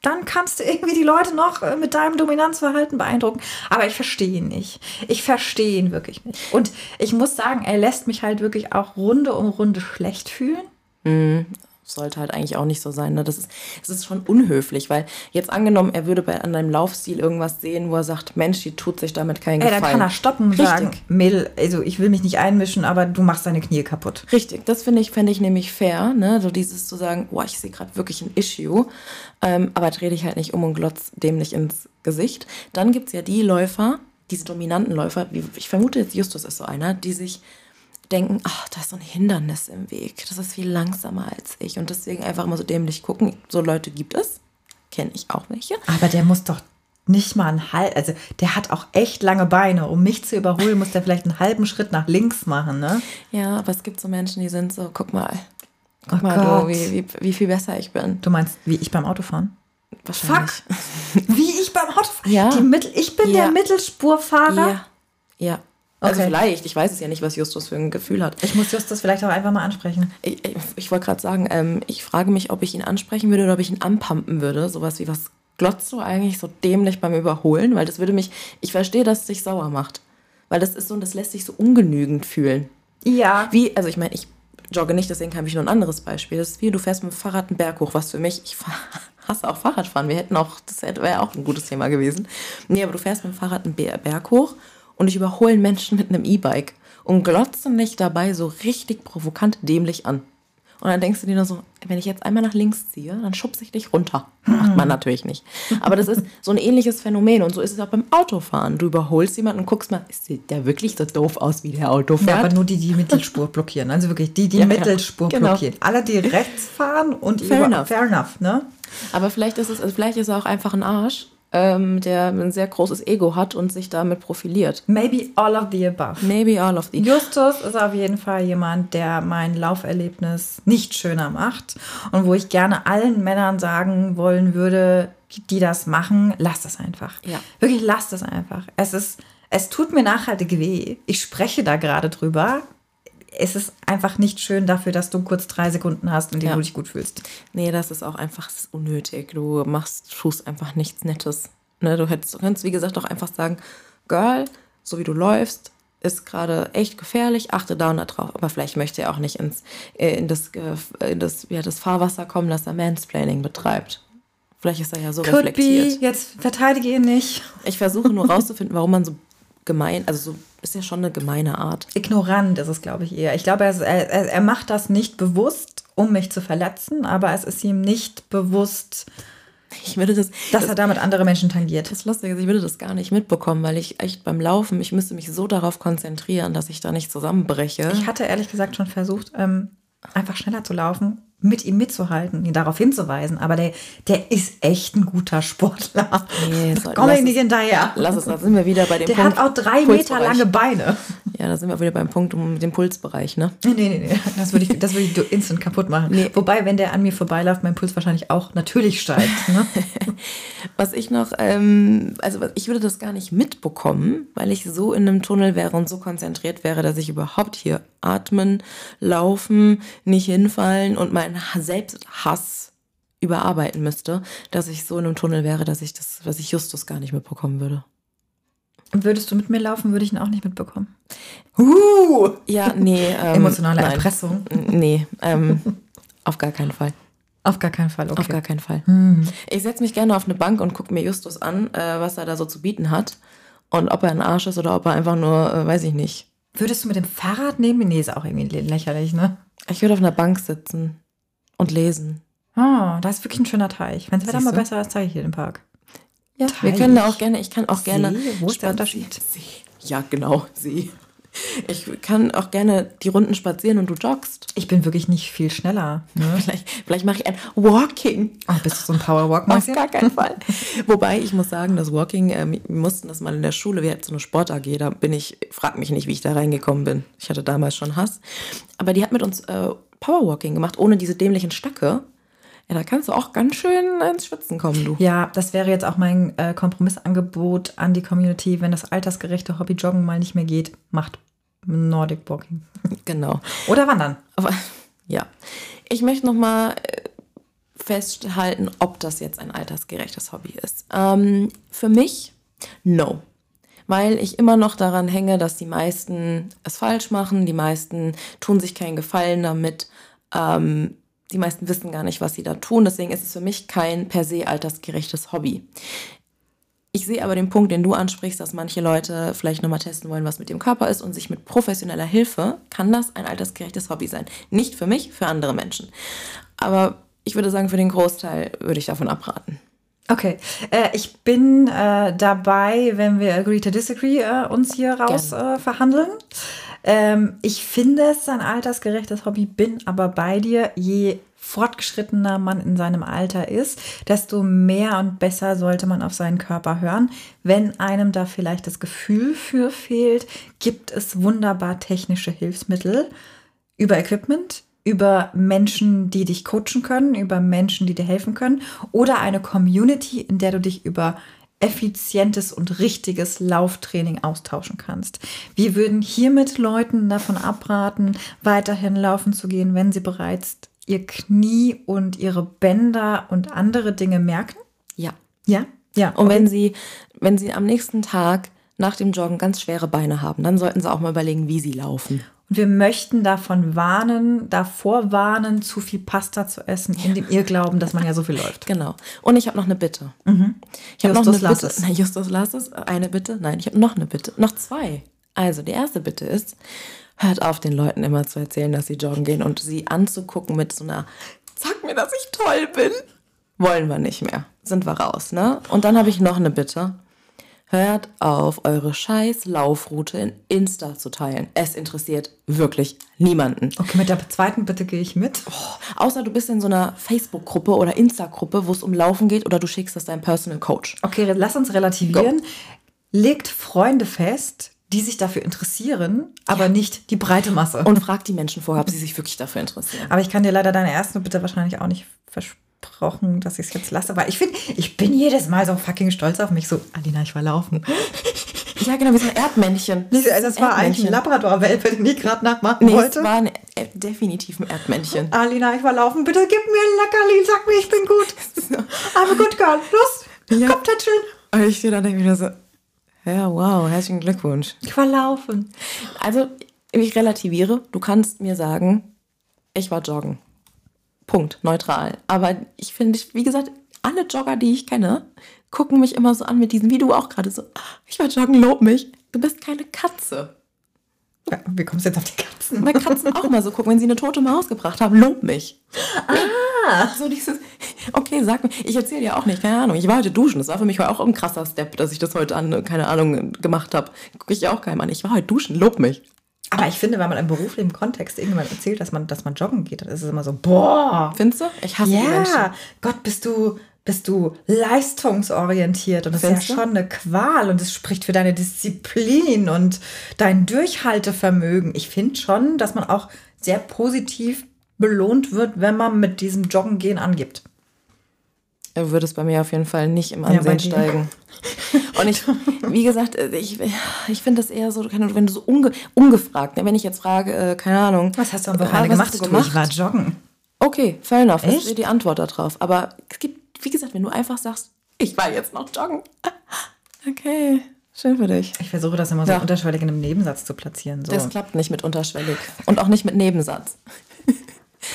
Dann kannst du irgendwie die Leute noch äh, mit deinem Dominanzverhalten beeindrucken. Aber ich verstehe ihn nicht. Ich verstehe ihn wirklich nicht. Und ich muss sagen, er lässt mich halt wirklich auch Runde um Runde schlecht fühlen.
Sollte halt eigentlich auch nicht so sein. Ne? Das, ist, das ist schon unhöflich, weil jetzt angenommen, er würde bei, an deinem Laufstil irgendwas sehen, wo er sagt, Mensch, die tut sich damit keinen
Ey,
Gefallen.
dann kann er stoppen und sagen, Mädel, also ich will mich nicht einmischen, aber du machst deine Knie kaputt.
Richtig, das finde ich, fände ich nämlich fair, ne? So dieses zu sagen, boah, ich sehe gerade wirklich ein Issue, ähm, aber dreh dich halt nicht um und glotz dem nicht ins Gesicht. Dann gibt es ja die Läufer, diese dominanten Läufer, wie, ich vermute jetzt Justus ist so einer, die sich denken, ach, da ist so ein Hindernis im Weg, das ist viel langsamer als ich und deswegen einfach immer so dämlich gucken. So Leute gibt es, kenne ich auch welche.
Aber der muss doch nicht mal einen halb, also der hat auch echt lange Beine. Um mich zu überholen, muss der vielleicht einen halben Schritt nach links machen, ne?
Ja, aber es gibt so Menschen, die sind so, guck mal, guck
Oh
mal, du, wie, wie, wie viel besser ich bin.
Du meinst, wie ich beim Autofahren?
Wahrscheinlich.
Wie ich beim Autofahren?
Ja.
Die Mittel, ich bin
Ja.
der Mittelspurfahrer.
Ja. Ja. Also
Okay.
vielleicht, ich weiß es ja nicht, was Justus für ein Gefühl hat.
Ich muss Justus vielleicht auch einfach mal ansprechen.
Ich, ich, ich wollte gerade sagen, ähm, ich frage mich, ob ich ihn ansprechen würde oder ob ich ihn anpumpen würde. Sowas wie, was glotzt du eigentlich so dämlich beim Überholen? Weil das würde mich, ich verstehe, dass es dich sauer macht. Weil das ist so, das lässt sich so ungenügend fühlen.
Ja.
Wie, also ich meine, ich jogge nicht, deswegen habe ich nur ein anderes Beispiel. Das ist wie, du fährst mit dem Fahrrad einen Berg hoch, was für mich, ich fahr, hasse auch Fahrradfahren. Wir hätten auch, das wäre auch ein gutes Thema gewesen. Nee, aber du fährst mit dem Fahrrad einen Ber- Berg hoch und ich überhole einen Menschen mit einem E-Bike und glotze mich dabei so richtig provokant dämlich an. Und dann denkst du dir nur so, wenn ich jetzt einmal nach links ziehe, dann schubse ich dich runter. Macht man natürlich nicht. Aber das ist so ein ähnliches Phänomen. Und so ist es auch beim Autofahren. Du überholst jemanden und guckst mal, sieht der wirklich so doof aus, wie der Auto fährt?
Ja, aber nur die, die Mittelspur blockieren. Also wirklich die, die
Ja, ja.
Mittelspur
Genau.
blockieren. Alle, die rechts fahren und
Fair
über,
enough.
fair enough, ne?
Aber vielleicht ist es, also vielleicht ist er auch einfach ein Arsch. Ähm, der ein sehr großes Ego hat und sich damit profiliert.
Maybe all of the above.
Maybe all of the.
Justus ist auf jeden Fall jemand, der mein Lauferlebnis nicht schöner macht und wo ich gerne allen Männern sagen wollen würde, die das machen, lasst es einfach.
Ja.
Wirklich lasst es einfach. Es ist, es tut mir nachhaltig weh. Ich spreche da gerade drüber. Es ist einfach nicht schön dafür, dass du kurz drei Sekunden hast, in denen
Ja.
du dich gut fühlst.
Nee, das ist auch einfach ist unnötig. Du machst, tust einfach nichts Nettes. Ne, du hättest, du könntest, wie gesagt, auch einfach sagen, Girl, so wie du läufst, ist gerade echt gefährlich, achte da und da drauf. Aber vielleicht möchte er auch nicht ins, äh, in, das, in das, ja, das Fahrwasser kommen, dass er Mansplaining betreibt. Vielleicht ist er ja so
Could be,
reflektiert.
jetzt verteidige ihn nicht.
Ich versuche nur rauszufinden, warum man so gemein, also so ist ja schon eine gemeine Art.
Ignorant ist es, glaube ich, eher. Ich glaube, er, er er macht das nicht bewusst, um mich zu verletzen, aber es ist ihm nicht bewusst,
Ich würde das,
dass
das
er damit andere Menschen tangiert.
Das Lustige ist, ich würde das gar nicht mitbekommen, weil ich echt beim Laufen, ich müsste mich so darauf konzentrieren, dass ich da nicht zusammenbreche.
Ich hatte ehrlich gesagt schon versucht, ähm, einfach schneller zu laufen, mit ihm mitzuhalten, ihn darauf hinzuweisen. Aber der, der ist echt ein guter Sportler.
Nee,
da komme ich nicht hinterher.
Lass es, da sind wir wieder bei dem
Der
Punkt.
hat auch drei Meter lange Beine.
Ja, da sind wir wieder beim Punkt um den Pulsbereich, ne?
Nee, nee, nee. Das würde ich, das würde ich instant kaputt machen.
Nee.
Wobei, wenn der an mir vorbeiläuft, mein Puls wahrscheinlich auch natürlich steigt. Ne?
Was ich noch, ähm, also ich würde das gar nicht mitbekommen, weil ich so in einem Tunnel wäre und so konzentriert wäre, dass ich überhaupt hier atmen, laufen, nicht hinfallen und meinen Ha- Selbsthass überarbeiten müsste, dass ich so in einem Tunnel wäre, dass ich das, was ich Justus gar nicht mitbekommen würde.
Würdest du mit mir laufen, würde ich ihn auch nicht mitbekommen. Uh,
Ja, nee. Ähm,
emotionale
nein.
Erpressung.
Nee, ähm, auf gar keinen Fall.
Auf gar keinen Fall,
Auf
okay.
gar keinen Fall. Ich setze mich gerne auf eine Bank und gucke mir Justus an, äh, was er da so zu bieten hat. Und ob er ein Arsch ist oder ob er einfach nur, äh, weiß ich nicht.
Würdest du mit dem Fahrrad nehmen? Nee, ist auch irgendwie lächerlich, ne?
Ich würde auf einer Bank sitzen und lesen.
Oh, da ist wirklich ein schöner Teich. Wenn es Wetter
Siehst
mal besser ist, zeige ich dir den Park.
Ja, wir
Teich.
können da auch gerne, ich kann auch gerne.
See? Wo ist der Unterschied?
See. Ja, genau, See. Ich kann auch gerne die Runden spazieren und du joggst.
Ich bin wirklich nicht viel schneller. Ne?
Vielleicht, vielleicht mache ich ein Walking.
Oh, bist du so ein Powerwalk,
Auf gar keinen Fall. Wobei ich muss sagen, das Walking, ähm, wir mussten das mal in der Schule, wir hatten so eine Sport AG, da bin ich, frag mich nicht, wie ich da reingekommen bin. Ich hatte damals schon Hass. Aber die hat mit uns äh, Powerwalking gemacht, ohne diese dämlichen Stöcke. Ja, da kannst du auch ganz schön ins Schwitzen kommen, du.
Ja, das wäre jetzt auch mein äh, Kompromissangebot an die Community. Wenn das altersgerechte Hobby Joggen mal nicht mehr geht, macht Nordic Walking.
Genau.
Oder Wandern.
Aber ja, ich möchte noch mal äh, festhalten, ob das jetzt ein altersgerechtes Hobby ist. Ähm, für mich, no. Weil ich immer noch daran hänge, dass die meisten es falsch machen, die meisten tun sich keinen Gefallen damit, ähm, die meisten wissen gar nicht, was sie da tun. Deswegen ist es für mich kein per se altersgerechtes Hobby. Ich sehe aber den Punkt, den du ansprichst, dass manche Leute vielleicht nochmal testen wollen, was mit dem Körper ist und sich mit professioneller Hilfe kann das ein altersgerechtes Hobby sein. Nicht für mich, für andere Menschen. Aber ich würde sagen, für den Großteil würde ich davon abraten.
Okay, äh, ich bin äh, dabei, wenn wir Agree to Disagree äh, uns hier raus äh, verhandeln. Ähm, ich finde es ein altersgerechtes Hobby, bin aber bei dir. Je fortgeschrittener man in seinem Alter ist, desto mehr und besser sollte man auf seinen Körper hören. Wenn einem da vielleicht das Gefühl für fehlt, gibt es wunderbar technische Hilfsmittel über Equipment, über Menschen, die dich coachen können, über Menschen, die dir helfen können oder eine Community, in der du dich über effizientes und richtiges Lauftraining austauschen kannst. Wir würden hiermit Leuten davon abraten, weiterhin laufen zu gehen, wenn sie bereits ihr Knie und ihre Bänder und andere Dinge merken.
Ja.
Ja, ja.
Und wenn sie, wenn sie am nächsten Tag nach dem Joggen ganz schwere Beine haben, dann sollten sie auch mal überlegen, wie sie laufen.
Und wir möchten davon warnen, davor warnen, zu viel Pasta zu essen, in dem Irrglauben, dass man ja so viel läuft.
Genau. Und ich habe noch eine Bitte. Ich habe noch
Justus,
eine
lass
Bitte.
es.
Nein, Justus, lass es. Eine Bitte? Nein, ich habe noch eine Bitte. Noch zwei. Also, die erste Bitte ist, hört auf, den Leuten immer zu erzählen, dass sie joggen gehen und sie anzugucken mit so einer, sag mir, dass ich toll bin. Wollen wir nicht mehr. Sind wir raus, ne? Und dann habe ich noch eine Bitte. Hört auf, eure scheiß Laufroute in Insta zu teilen. Es interessiert wirklich niemanden.
Okay, mit der zweiten Bitte gehe ich mit.
Oh, außer du bist in so einer Facebook-Gruppe oder Insta-Gruppe, wo es um Laufen geht oder du schickst das deinem Personal Coach.
Okay, lass uns relativieren. Go. Legt Freunde fest, die sich dafür interessieren, aber ja. nicht die breite Masse.
Und fragt die Menschen vorher, ob sie sich wirklich dafür interessieren.
Aber ich kann dir leider deine erste Bitte wahrscheinlich auch nicht versprechen, dass ich es jetzt lasse. Aber ich finde, ich bin jedes Mal so fucking stolz auf mich. So, Alina, ich war laufen.
Ja, genau, wie so ein Erdmännchen.
Das, also das war eigentlich ein Labrador-Welpe, den ich gerade nachmachen nee, wollte.
das war ein, äh, definitiv ein Erdmännchen.
Alina, ich war laufen. Bitte gib mir ein Leckerli. Sag mir, ich bin gut. I'm a good girl. Los, ja. komm, tätscheln.
Und ich stehe da denke ich mir so, ja, wow, herzlichen Glückwunsch.
Ich war laufen.
Also, ich relativiere. Du kannst mir sagen, ich war joggen. Punkt, neutral. Aber ich finde, wie gesagt, alle Jogger, die ich kenne, gucken mich immer so an mit diesem, wie du auch gerade so, ich war joggen, lob mich. Du bist keine Katze.
Ja, wie kommst du jetzt auf die Katzen?
Weil Katzen auch mal so gucken, wenn sie eine tote Maus gebracht haben, lob mich. Ah. So dieses, okay, sag mir, ich erzähle dir auch nicht, keine Ahnung, ich war heute duschen, das war für mich auch ein krasser Step, dass ich das heute an, keine Ahnung, gemacht habe. Gucke ich auch keinem an, ich war heute duschen, lob mich.
Aber ich finde, wenn man im beruflichen Kontext irgendjemand erzählt, dass man, dass man joggen geht, dann ist es immer so, boah.
Findest du? Ich hasse ja, die Menschen.
Gott, bist du, bist du leistungsorientiert und das Findest ist ja du? schon eine Qual und es spricht für deine Disziplin und dein Durchhaltevermögen. Ich finde schon, dass man auch sehr positiv belohnt wird, wenn man mit diesem Joggen gehen angibt
würde es bei mir auf jeden Fall nicht im Ansehen ja, steigen. Und ich, wie gesagt, ich, ich finde das eher so, wenn du so unge, ungefragt, ne, wenn ich jetzt frage, äh, keine Ahnung.
Was hast du am Wochenende gemacht? Du gemacht? Ich war joggen.
Okay, fair enough. Echt? Das ist die Antwort darauf. Aber es gibt, wie gesagt, wenn du einfach sagst, ich war jetzt noch joggen. Okay, schön für dich.
Ich versuche das immer so ja. unterschwellig in einem Nebensatz zu platzieren. So.
Das klappt nicht mit unterschwellig. Und auch nicht mit Nebensatz.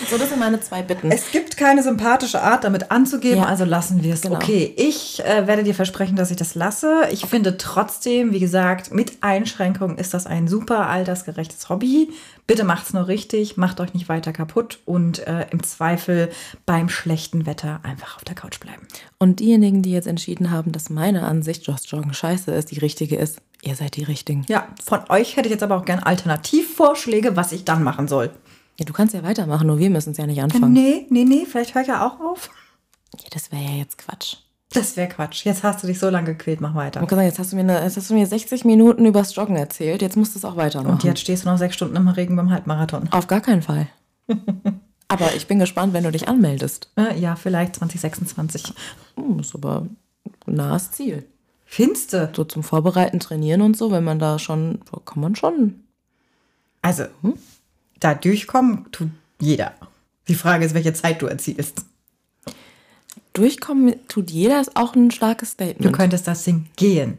So, das sind meine zwei Bitten.
Es gibt keine sympathische Art, damit anzugeben, ja. also lassen wir es. Genau. Okay, ich äh, werde dir versprechen, dass ich das lasse. Ich finde trotzdem, wie gesagt, mit Einschränkungen ist das ein super altersgerechtes Hobby. Bitte macht's nur richtig, macht euch nicht weiter kaputt und äh, im Zweifel beim schlechten Wetter einfach auf der Couch bleiben.
Und diejenigen, die jetzt entschieden haben, dass meine Ansicht Just Joggen scheiße ist, die richtige ist, ihr seid die Richtigen.
Ja, von euch hätte ich jetzt aber auch gern Alternativvorschläge, was ich dann machen soll.
Ja, du kannst ja weitermachen, nur wir müssen es ja nicht anfangen.
Nee, nee, nee, vielleicht hör ich ja auch auf.
Ja, das wäre ja jetzt Quatsch.
Das wäre Quatsch. Jetzt hast du dich so lange gequält, mach weiter.
Sagen, jetzt hast, du mir eine, jetzt hast du mir 60 Minuten übers Joggen erzählt, jetzt musst du es auch weitermachen. Und
jetzt stehst du noch sechs Stunden im Regen beim Halbmarathon.
Auf gar keinen Fall. aber ich bin gespannt, wenn du dich anmeldest.
Äh, ja, vielleicht 2026.
Hm, ist aber ein nahes Ziel.
Finste.
So zum Vorbereiten, Trainieren und so, wenn man da schon, kann man schon.
Also, hm? Da durchkommen tut jeder. Die Frage ist, welche Zeit du erzielst.
Durchkommen tut jeder ist auch ein starkes Statement.
Du könntest das Ding gehen.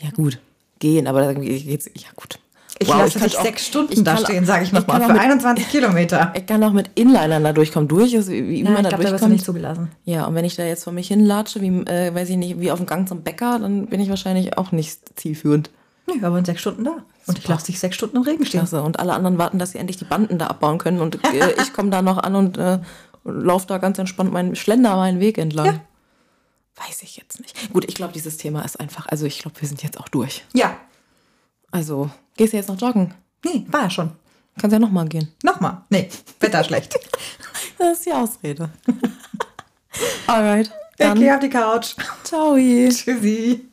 Ja, gut. Gehen, aber geht's. Ja, gut.
Ich wow, lasse ich dich sechs Stunden da stehen, sage ich nochmal, für mit, 21 Kilometer.
Ich kann auch mit Inlinern da durchkommen. Durch ist, wie, wie
ja, man da glaub, durchkommt. Da nicht zugelassen.
Ja, und wenn ich da jetzt vor mich hinlatsche, wie, äh, weiß ich nicht, wie auf dem Gang zum Bäcker, dann bin ich wahrscheinlich auch nicht zielführend.
Nee, aber in sechs Stunden da. Und ich lasse dich sechs Stunden im Regen stehen.
Klasse. Und alle anderen warten, dass sie endlich die Banden da abbauen können. Und äh, ich komme da noch an und äh, laufe da ganz entspannt meinen Schlender meinen Weg entlang. Ja. Weiß ich jetzt nicht. Gut, ich glaube, dieses Thema ist einfach, also ich glaube, wir sind jetzt auch durch.
Ja.
Also, gehst du jetzt noch joggen?
Nee, war ja schon.
Kannst ja nochmal gehen.
Nochmal? Nee, Wetter schlecht.
das ist die Ausrede. Alright.
Dann. Ich gehe auf die Couch.
Ciao.
Tschüssi.